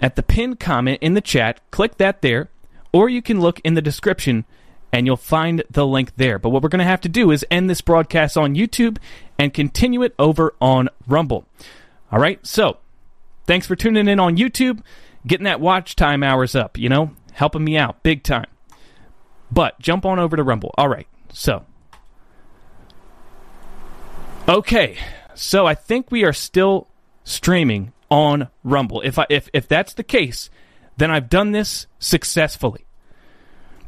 at the pinned comment in the chat, click that there, or you can look in the description and you'll find the link there. But what we're going to have to do is end this broadcast on YouTube and continue it over on Rumble. All right, so thanks for tuning in on YouTube, getting that watch time hours up, you know, helping me out big time. But jump on over to Rumble. All right, so. Okay, so I think we are still streaming on Rumble. If I, if if that's the case, then I've done this successfully.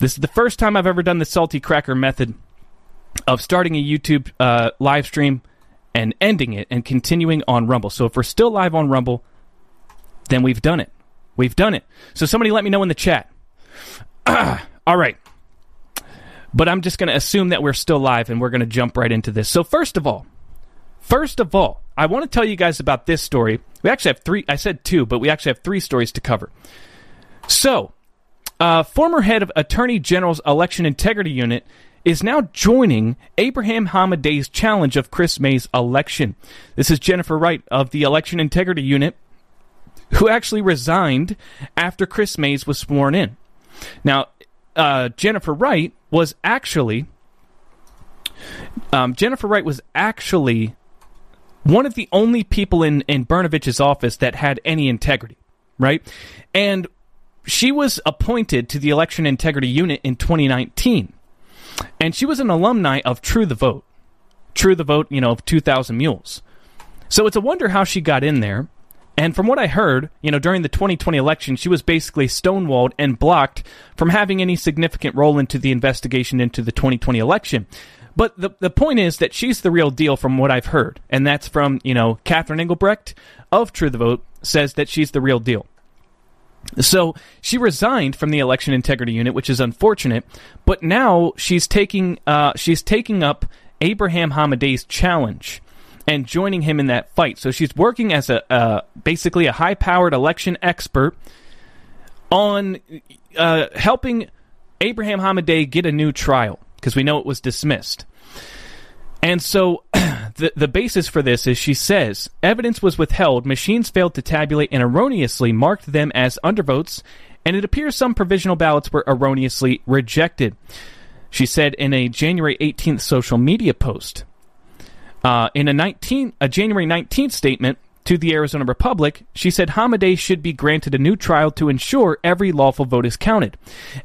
This is the first time I've ever done the salty cracker method of starting a YouTube uh, live stream and ending it and continuing on Rumble. So if we're still live on Rumble, then we've done it. We've done it. So somebody let me know in the chat. All right. But I'm just going to assume that we're still live and we're going to jump right into this. So first of all, first of all, I want to tell you guys about this story. We actually have three. I said two, but we actually have three stories to cover. So, uh, former head of Attorney General's Election Integrity Unit is now joining Abraham Hamadeh's challenge of Kris Mayes' election. This is Jennifer Wright of the Election Integrity Unit, who actually resigned after Kris Mayes was sworn in. Now, uh, Jennifer Wright was actually um, Jennifer Wright was actually one of the only people in in Brnovich's office that had any integrity, right? And she was appointed to the election integrity unit in 2019. And she was an alumni of True the Vote. True the Vote, you know, of 2,000 Mules. So it's a wonder how she got in there. And from what I heard, you know, during the 2020 election, she was basically stonewalled and blocked from having any significant role into the investigation into the 2020 election. But the the point is that she's the real deal from what I've heard, and that's from you know Catherine Engelbrecht of True the Vote says that she's the real deal. So she resigned from the election integrity unit, which is unfortunate. But now she's taking uh, she's taking up Abraham Hamadeh's challenge and joining him in that fight. So she's working as a uh, basically a high powered election expert on uh, helping Abraham Hamadeh get a new trial because we know it was dismissed. And so the, the basis for this is she says evidence was withheld, machines failed to tabulate and erroneously marked them as undervotes, and it appears some provisional ballots were erroneously rejected. She said in a January 18th social media post. Uh, in a 19, a January 19th statement, to the Arizona Republic, she said Hamadeh should be granted a new trial to ensure every lawful vote is counted.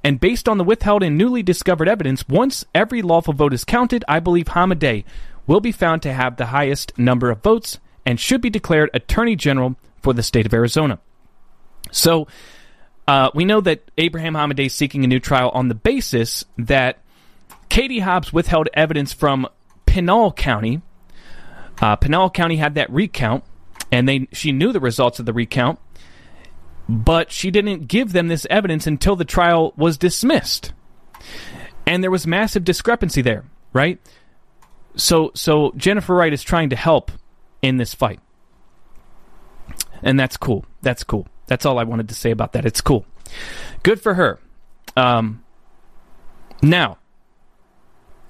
And based on the withheld and newly discovered evidence, once every lawful vote is counted, I believe Hamadeh will be found to have the highest number of votes and should be declared Attorney General for the state of Arizona. So, uh, we know that Abraham Hamadeh is seeking a new trial on the basis that Katie Hobbs withheld evidence from Pinal County. Uh, Pinal County had that recount and they she knew the results of the recount, but she didn't give them this evidence until the trial was dismissed. And there was massive discrepancy there, right? So so Jennifer Wright is trying to help in this fight. And that's cool. That's cool. That's all I wanted to say about that. It's cool. Good for her. Um, now,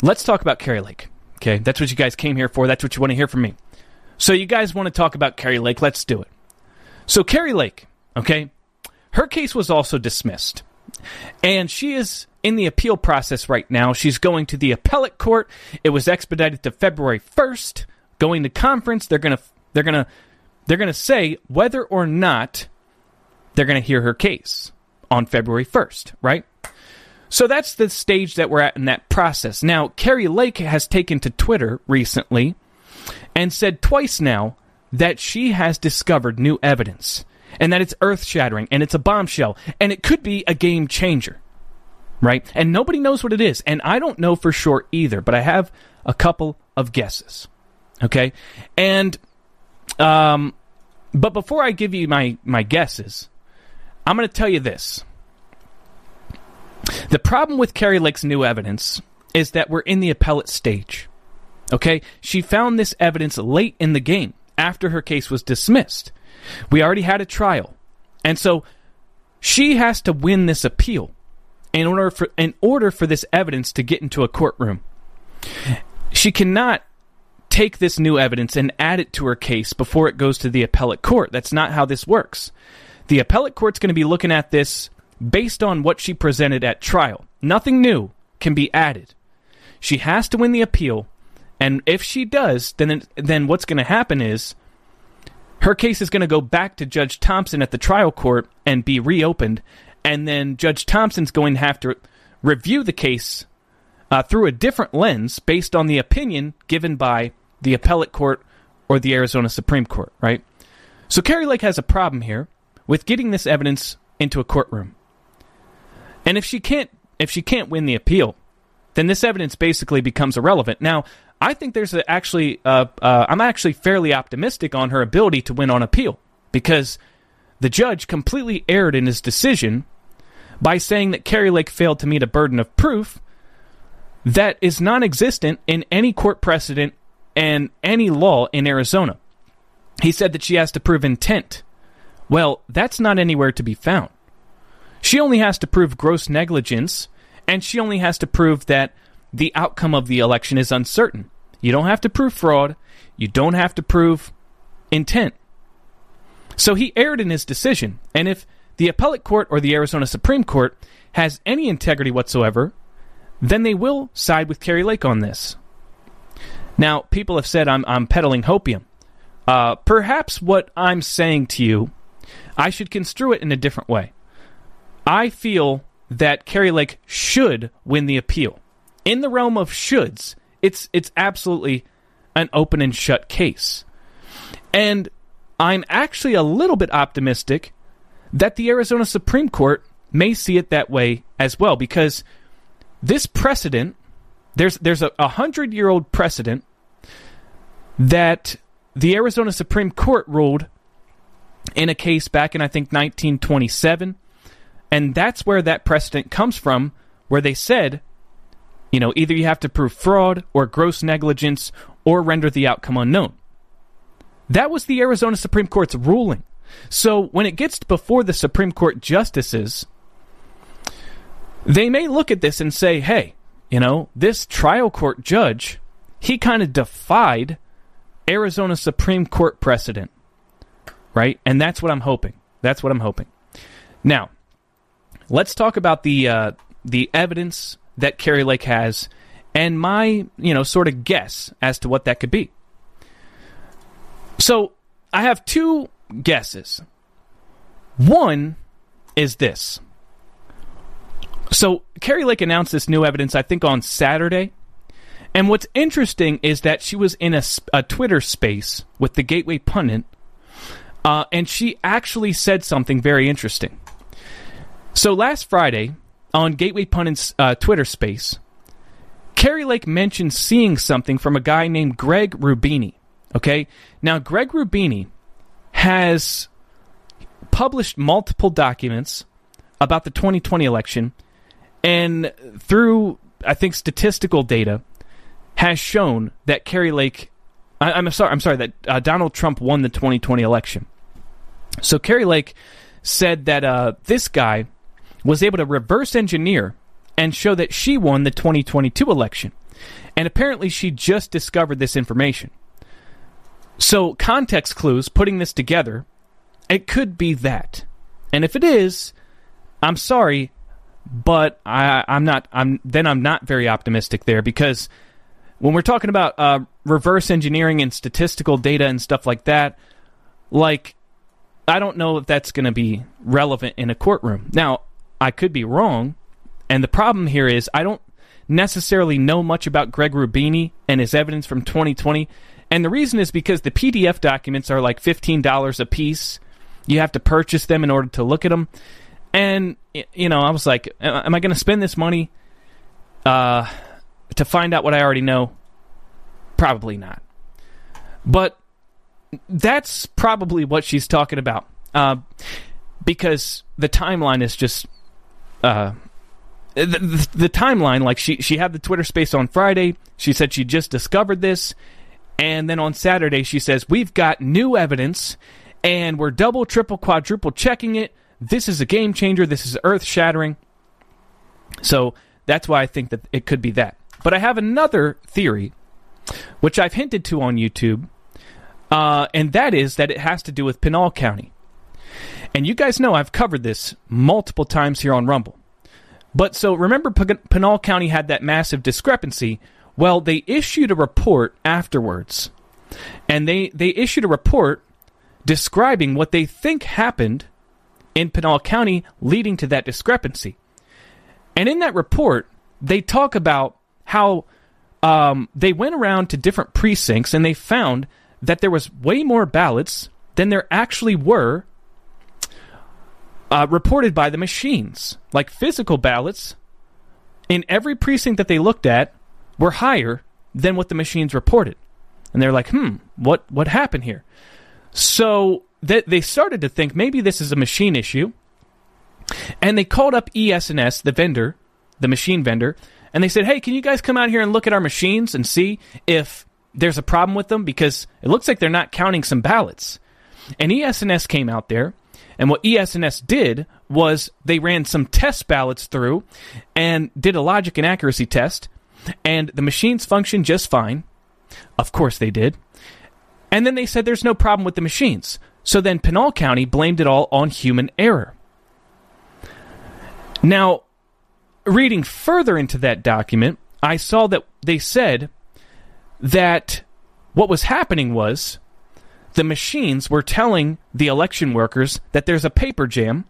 let's talk about Kari Lake. Okay, that's what you guys came here for. That's what you want to hear from me. So you guys want to talk about Kari Lake? Let's do it. So Kari Lake, okay, her case was also dismissed, and she is in the appeal process right now. She's going to the appellate court. It was expedited to February first. Going to conference, they're gonna they're gonna they're gonna say whether or not they're gonna hear her case on February first, right? So that's the stage that we're at in that process. Now, Kari Lake has taken to Twitter recently and said twice now that she has discovered new evidence and that it's earth shattering and it's a bombshell and it could be a game changer. Right? And nobody knows what it is. And I don't know for sure either, but I have a couple of guesses. Okay? And, um, but before I give you my, my guesses, I'm going to tell you this. The problem with Kari Lake's new evidence is that we're in the appellate stage. Okay? She found this evidence late in the game after her case was dismissed. We already had a trial. And so she has to win this appeal in order for in order for this evidence to get into a courtroom. She cannot take this new evidence and add it to her case before it goes to the appellate court. That's not how this works. The appellate court's going to be looking at this based on what she presented at trial. Nothing new can be added. She has to win the appeal and if she does, then then what's going to happen is her case is going to go back to Judge Thompson at the trial court and be reopened, and then Judge Thompson's going to have to review the case uh, through a different lens based on the opinion given by the appellate court or the Arizona Supreme Court, right? So Kari Lake has a problem here with getting this evidence into a courtroom. And if she can't if she can't win the appeal, then this evidence basically becomes irrelevant. Now, I think there's a, actually, uh, uh, I'm actually fairly optimistic on her ability to win on appeal because the judge completely erred in his decision by saying that Kari Lake failed to meet a burden of proof that is non existent in any court precedent and any law in Arizona. He said that she has to prove intent. Well, that's not anywhere to be found. She only has to prove gross negligence, and she only has to prove that the outcome of the election is uncertain. You don't have to prove fraud. You don't have to prove intent. So he erred in his decision. And if the appellate court or the Arizona Supreme Court has any integrity whatsoever, then they will side with Kari Lake on this. Now, people have said I'm, I'm peddling hopium. Uh, perhaps what I'm saying to you, I should construe it in a different way. I feel that Kari Lake should win the appeal in the realm of shoulds, it's it's absolutely an open and shut case. And I'm actually a little bit optimistic that the Arizona Supreme Court may see it that way as well because this precedent there's there's a, a hundred year old precedent that the Arizona Supreme Court ruled in a case back in I think 1927 and that's where that precedent comes from where they said you know either you have to prove fraud or gross negligence or render the outcome unknown. That was the Arizona Supreme Court's ruling so when it gets before the Supreme Court justices they may look at this and say hey you know, this trial court judge, he kind of defied Arizona Supreme Court precedent, right? And that's what I'm hoping. That's what I'm hoping. Now, let's talk about the uh, the evidence that Kari Lake has, and my you know sort of guess as to what that could be. So I have two guesses. One is this. So Kari Lake announced this new evidence, I think, on Saturday. And what's interesting is that she was in a, a Twitter space with the Gateway Pundit, uh, and she actually said something very interesting. So last Friday, on Gateway Pundit's uh, Twitter space, Kari Lake mentioned seeing something from a guy named Greg Rubini. Okay? Now, Greg Rubini has published multiple documents about the 2020 election and through I think statistical data has shown that Kari Lake, I, am sorry, I'm sorry that uh, Donald Trump won the 2020 election. So Kari Lake said that uh, this guy was able to reverse engineer and show that she won the 2022 election, and apparently she just discovered this information. So context clues, putting this together, it could be that, and if it is, I'm sorry, but I, I'm not. I'm then I'm not very optimistic there because when we're talking about uh, reverse engineering and statistical data and stuff like that, like I don't know if that's going to be relevant in a courtroom. Now I could be wrong, and the problem here is I don't necessarily know much about Greg Rubini and his evidence from 2020. And the reason is because the PDF documents are like $15 a piece. You have to purchase them in order to look at them. And you know, I was like, am I going to spend this money uh, to find out what I already know? Probably not. But that's probably what she's talking about. Uh, because the timeline is just uh, the, the, the, timeline. Like she she had the Twitter space on Friday. She said she just discovered this, and then on Saturday she says we've got new evidence, and we're double, triple, quadruple checking it. This is a game changer. This is earth shattering. So that's why I think that it could be that. But I have another theory, which I've hinted to on YouTube, uh, and that is that it has to do with Pinal County. And you guys know I've covered this multiple times here on Rumble. But so remember, P- Pinal County had that massive discrepancy. Well, they issued a report afterwards, and they they issued a report describing what they think happened in Pinal County, leading to that discrepancy. And in that report, they talk about how um, they went around to different precincts and they found that there was way more ballots than there actually were uh, reported by the machines. Like physical ballots in every precinct that they looked at were higher than what the machines reported. And they're like, hmm, what what happened here? So they, they started to think maybe this is a machine issue, and they called up ES&S, the vendor, the machine vendor, and they said, "Hey, can you guys come out here and look at our machines and see if there's a problem with them because it looks like they're not counting some ballots." And ES&S came out there, and what ES&S did was they ran some test ballots through and did a logic and accuracy test, and the machines functioned just fine. Of course they did. And then they said there's no problem with the machines. So then Pinal County blamed it all on human error. Now, reading further into that document, I saw that they said that what was happening was the machines were telling the election workers that there's a paper jam,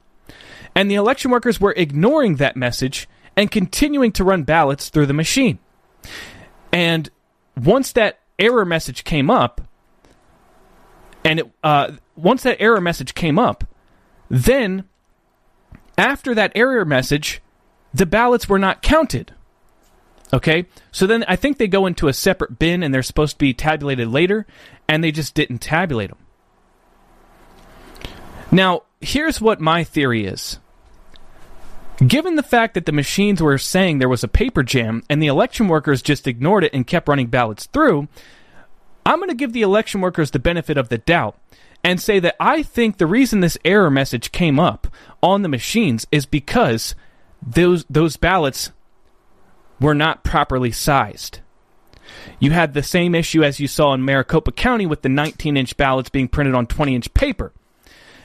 and the election workers were ignoring that message and continuing to run ballots through the machine. And once that error message came up, and it, uh, once that error message came up, then after that error message, the ballots were not counted. Okay? So then I think they go into a separate bin and they're supposed to be tabulated later, and they just didn't tabulate them. Now, here's what my theory is. Given the fact that the machines were saying there was a paper jam and the election workers just ignored it and kept running ballots through, I'm going to give the election workers the benefit of the doubt and say that I think the reason this error message came up on the machines is because those those ballots were not properly sized. You had the same issue as you saw in Maricopa County with the 19 inch ballots being printed on 20 inch paper.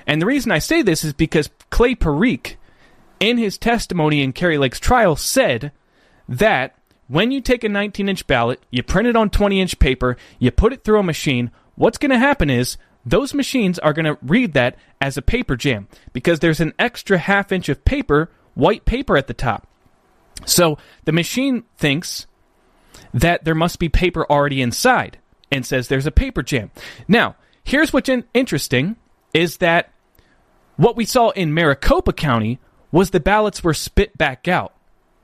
And the reason I say this is because Clay Parikh in his testimony in Kari Lake's trial, said that when you take a 19 inch ballot, you print it on 20 inch paper, you put it through a machine, what's going to happen is those machines are going to read that as a paper jam because there's an extra half inch of paper, white paper at the top. So the machine thinks that there must be paper already inside and says there's a paper jam. Now, here's what's interesting is that what we saw in Maricopa County was the ballots were spit back out,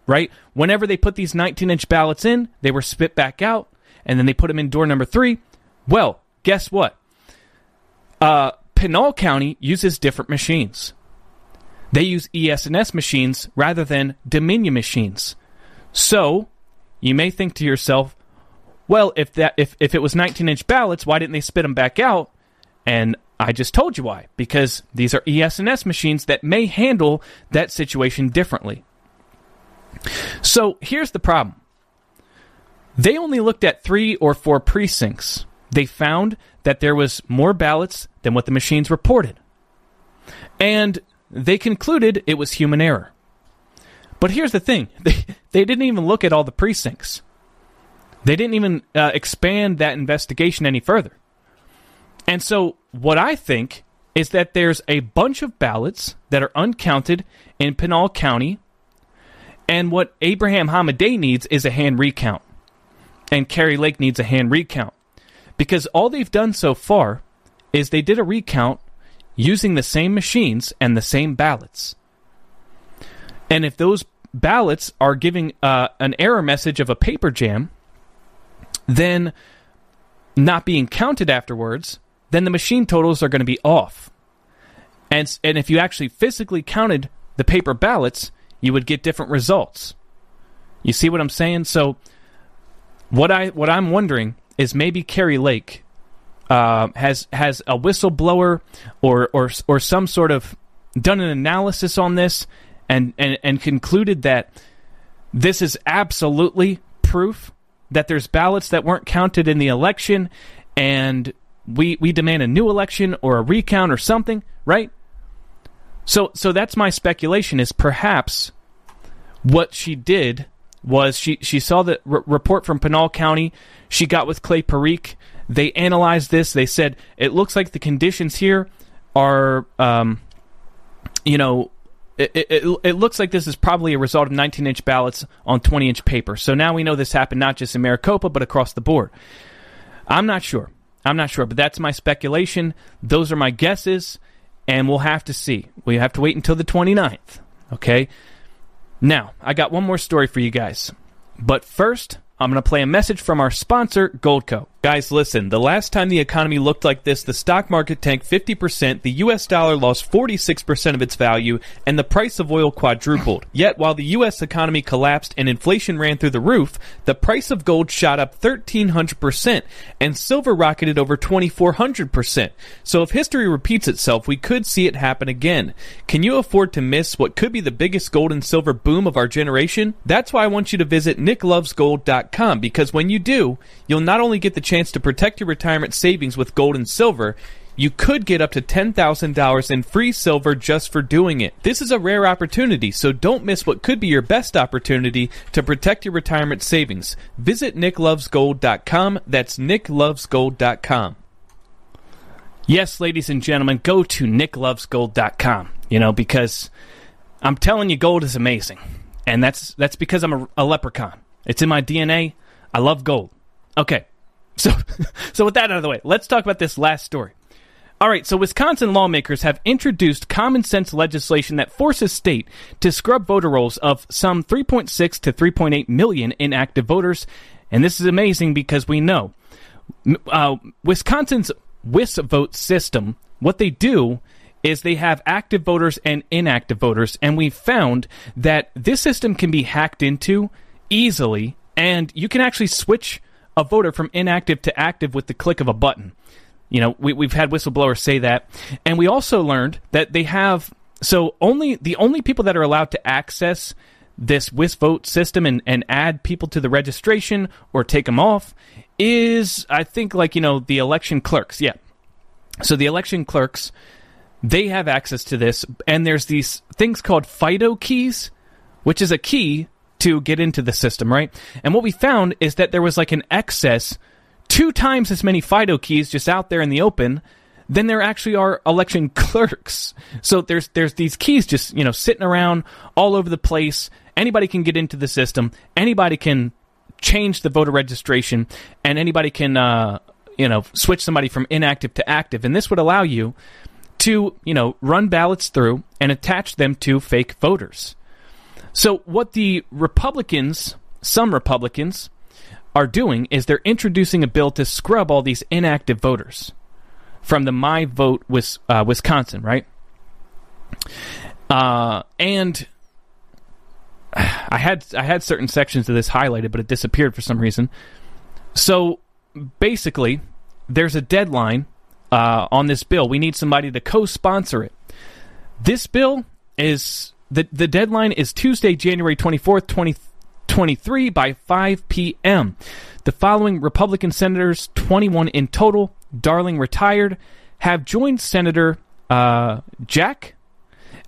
right? Whenever they put these 19 inch ballots in, they were spit back out, and then they put them in door number three. Well, guess what? Uh, Pinal County uses different machines. They use ES&S machines rather than Dominion machines. So, you may think to yourself, well, if that if, if it was 19 inch ballots, why didn't they spit them back out? And I just told you why. Because these are ES&S machines that may handle that situation differently. So here's the problem. They only looked at three or four precincts. They found that there was more ballots than what the machines reported. And they concluded it was human error. But here's the thing they, they didn't even look at all the precincts. They didn't even uh, expand that investigation any further. And so, what I think is that there's a bunch of ballots that are uncounted in Pinal County, and what Abraham Hamadeh needs is a hand recount, and Kari Lake needs a hand recount. Because all they've done so far is they did a recount using the same machines and the same ballots. And if those ballots are giving uh, an error message of a paper jam, then not being counted afterwards, then the machine totals are going to be off. And, and if you actually physically counted the paper ballots, you would get different results. You see what I'm saying? So what I what I'm wondering is maybe Kari Lake uh, has has a whistleblower or or or some sort of done an analysis on this and, and, and concluded that this is absolutely proof that there's ballots that weren't counted in the election and we we demand a new election or a recount or something, right? So so that's my speculation is perhaps what she did was she she saw the r- report from Pinal County, she got with Clay Parikh, they analyzed this, they said it looks like the conditions here are um, you know it, it, it, looks like this is probably a result of 19 inch ballots on 20 inch paper. So now we know this happened not just in Maricopa, but across the board. I'm not sure. I'm not sure, but that's my speculation. Those are my guesses, and we'll have to see. We have to wait until the 29th. Okay? Now, I got one more story for you guys. But first, I'm going to play a message from our sponsor, Goldco. Guys, listen, the last time the economy looked like this, the stock market tanked 50%, the US dollar lost 46% of its value, and the price of oil quadrupled. Yet, while the US economy collapsed and inflation ran through the roof, the price of gold shot up 1300%, and silver rocketed over 2400%. So if history repeats itself, we could see it happen again. Can you afford to miss what could be the biggest gold and silver boom of our generation? That's why I want you to visit nicklovesgold.com, because when you do, you'll not only get the chance to protect your retirement savings with gold and silver, you could get up to $10,000 in free silver just for doing it. This is a rare opportunity, so don't miss what could be your best opportunity to protect your retirement savings. Visit nicklovesgold.com. That's nicklovesgold.com. Yes, ladies and gentlemen, go to nicklovesgold.com, you know, because I'm telling you gold is amazing. And that's that's because I'm a, a leprechaun. It's in my DNA. I love gold. Okay. So, so with that out of the way, let's talk about this last story. All right, so Wisconsin lawmakers have introduced common sense legislation that forces state to scrub voter rolls of some 3.6 to 3.8 million inactive voters. And this is amazing because we know uh, Wisconsin's WisVote system, what they do is they have active voters and inactive voters, and we found that this system can be hacked into easily, and you can actually switch a voter from inactive to active with the click of a button. You know, we, we've had whistleblowers say that, and we also learned that they have so only the only people that are allowed to access this WisVote system and, and add people to the registration or take them off is I think like you know the election clerks. Yeah, so the election clerks they have access to this, and there's these things called FIDO keys, which is a key to get into the system, right? And what we found is that there was like an excess two times as many FIDO keys just out there in the open than there actually are election clerks. So there's there's these keys just you know sitting around all over the place. Anybody can get into the system. Anybody can change the voter registration, and anybody can uh, you know switch somebody from inactive to active. And this would allow you to you know run ballots through and attach them to fake voters. So what the Republicans, some Republicans, are doing is they're introducing a bill to scrub all these inactive voters from the My Vote uh, Wisconsin, right? Uh, and I had I had certain sections of this highlighted, but it disappeared for some reason. So basically, there's a deadline uh, on this bill. We need somebody to co-sponsor it. This bill is the the deadline is Tuesday, January 24th, 2023 by 5 p.m. The following Republican senators, 21 in total, Darling retired, have joined Senator uh, Jacque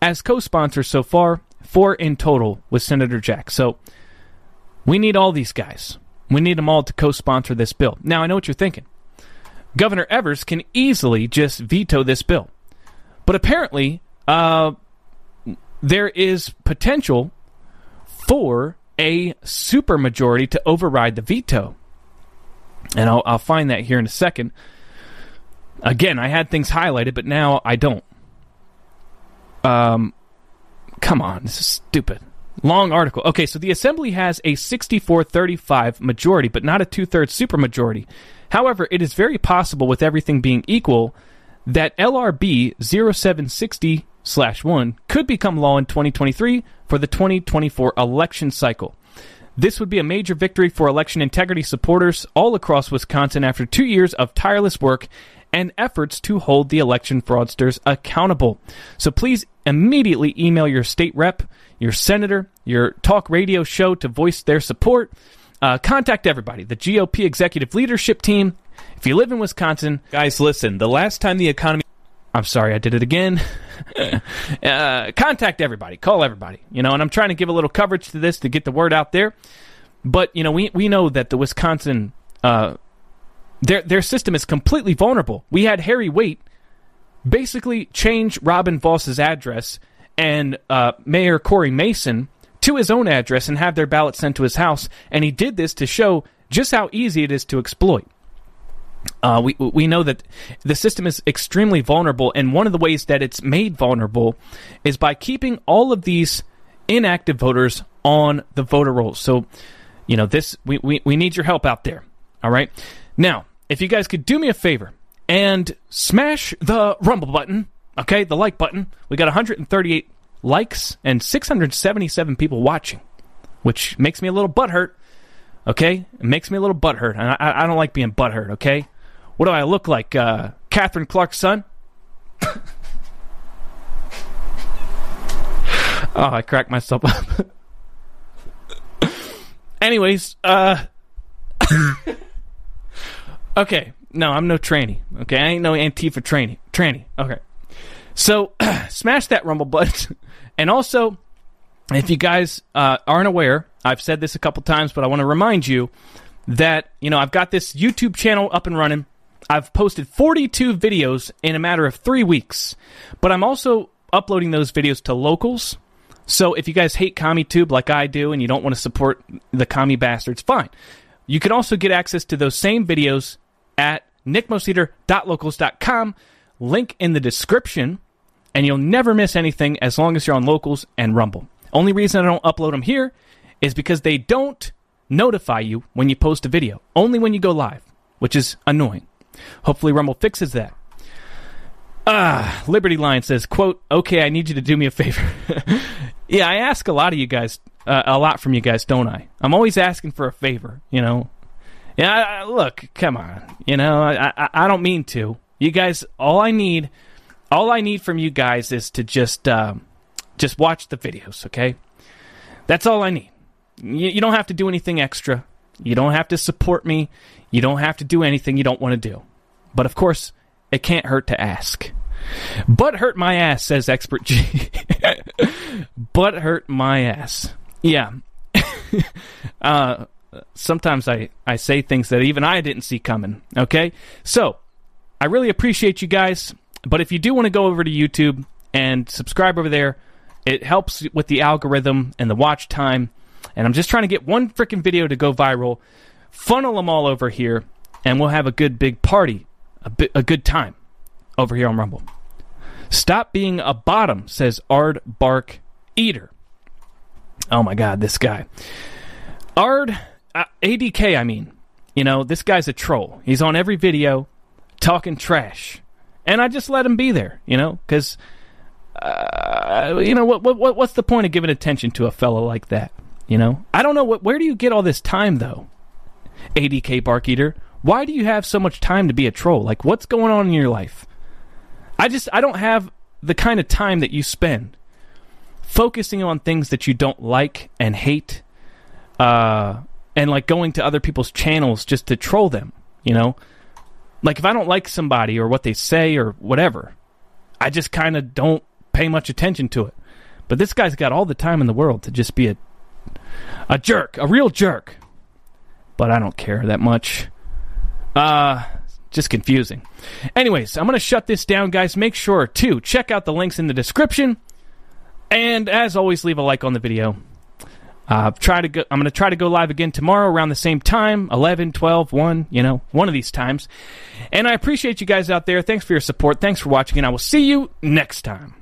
as co sponsors so far, four in total with Senator Jacque. So we need all these guys. We need them all to co sponsor this bill. Now, I know what you're thinking. Governor Evers can easily just veto this bill. But apparently, uh, there is potential for a supermajority to override the veto. And I'll, I'll find that here in a second. Again, I had things highlighted, but now I don't. Um, come on, this is stupid. Long article. Okay, so the Assembly has a 64 35 majority, but not a two thirds supermajority. However, it is very possible, with everything being equal, that LRB 0760 slash 1 could become law in 2023 for the 2024 election cycle. This would be a major victory for election integrity supporters all across Wisconsin after two years of tireless work and efforts to hold the election fraudsters accountable. So please immediately email your state rep, your senator, your talk radio show to voice their support. Uh, contact everybody, the GOP executive leadership team. If you live in Wisconsin, guys, listen, the last time the economy I'm sorry, I did it again. uh, contact everybody, call everybody, you know, and I'm trying to give a little coverage to this to get the word out there. But you know, we we know that the Wisconsin uh, their their system is completely vulnerable. We had Harry Wait basically change Robin Vos's address and uh, Mayor Cory Mason to his own address and have their ballot sent to his house, and he did this to show just how easy it is to exploit. Uh, we we know that the system is extremely vulnerable, and one of the ways that it's made vulnerable is by keeping all of these inactive voters on the voter rolls. So, you know, this we, we, we need your help out there. All right. Now, if you guys could do me a favor and smash the rumble button, okay, the like button. We got 138 likes and 677 people watching, which makes me a little butthurt. Okay, it makes me a little butthurt. I, I, I don't like being butthurt. Okay, what do I look like? Uh, Katherine Clark's son? oh, I cracked myself up. Anyways, uh. okay, no, I'm no tranny. Okay, I ain't no Antifa tranny. Tranny. Okay. So, smash that rumble button. and also, if you guys uh, aren't aware, I've said this a couple times, but I want to remind you that, you know, I've got this YouTube channel up and running. I've posted 42 videos in a matter of three weeks, but I'm also uploading those videos to locals. So if you guys hate CommieTube like I do and you don't want to support the commie bastards, fine. You can also get access to those same videos at nickmoseater.locals.com. Link in the description, and you'll never miss anything as long as you're on Locals and Rumble. Only reason I don't upload them here is because they don't notify you when you post a video, only when you go live, which is annoying. Hopefully, Rumble fixes that. Ah, Liberty Line says, "quote Okay, I need you to do me a favor." yeah, I ask a lot of you guys, uh, a lot from you guys, don't I? I'm always asking for a favor, you know. Yeah, I, I- look, come on, you know, I, I I don't mean to. You guys, all I need, all I need from you guys is to just, um, just watch the videos, okay? That's all I need. You, you don't have to do anything extra. You don't have to support me. You don't have to do anything you don't want to do. But of course, it can't hurt to ask. But hurt my ass, says Expert G. but hurt my ass. Yeah. uh, sometimes I, I say things that even I didn't see coming. Okay? So, I really appreciate you guys. But if you do want to go over to YouTube and subscribe over there, it helps with the algorithm and the watch time. And I'm just trying to get one freaking video to go viral, funnel them all over here, and we'll have a good big party, a, bi- a good time over here on Rumble. Stop being a bottom, says Ard Bark Eater. Oh my God, this guy. Ard, uh, ADK, I mean. You know, this guy's a troll. He's on every video talking trash. And I just let him be there, you know, because, uh, you know, what, what, what's the point of giving attention to a fellow like that? You know, I don't know. What, where do you get all this time, though? ADK Bark Eater. Why do you have so much time to be a troll? Like, what's going on in your life? I just, I don't have the kind of time that you spend focusing on things that you don't like and hate, uh, and like going to other people's channels just to troll them, you know? Like, if I don't like somebody or what they say or whatever, I just kind of don't pay much attention to it. But this guy's got all the time in the world to just be a a jerk, a real jerk. But I don't care that much. Uh just confusing. Anyways, I'm going to shut this down, guys. Make sure to check out the links in the description. And as always, leave a like on the video. Uh, try to go, I'm going to try to go live again tomorrow around the same time 11, 12, 1, you know, one of these times. And I appreciate you guys out there. Thanks for your support. Thanks for watching, and I will see you next time.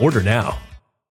Order now.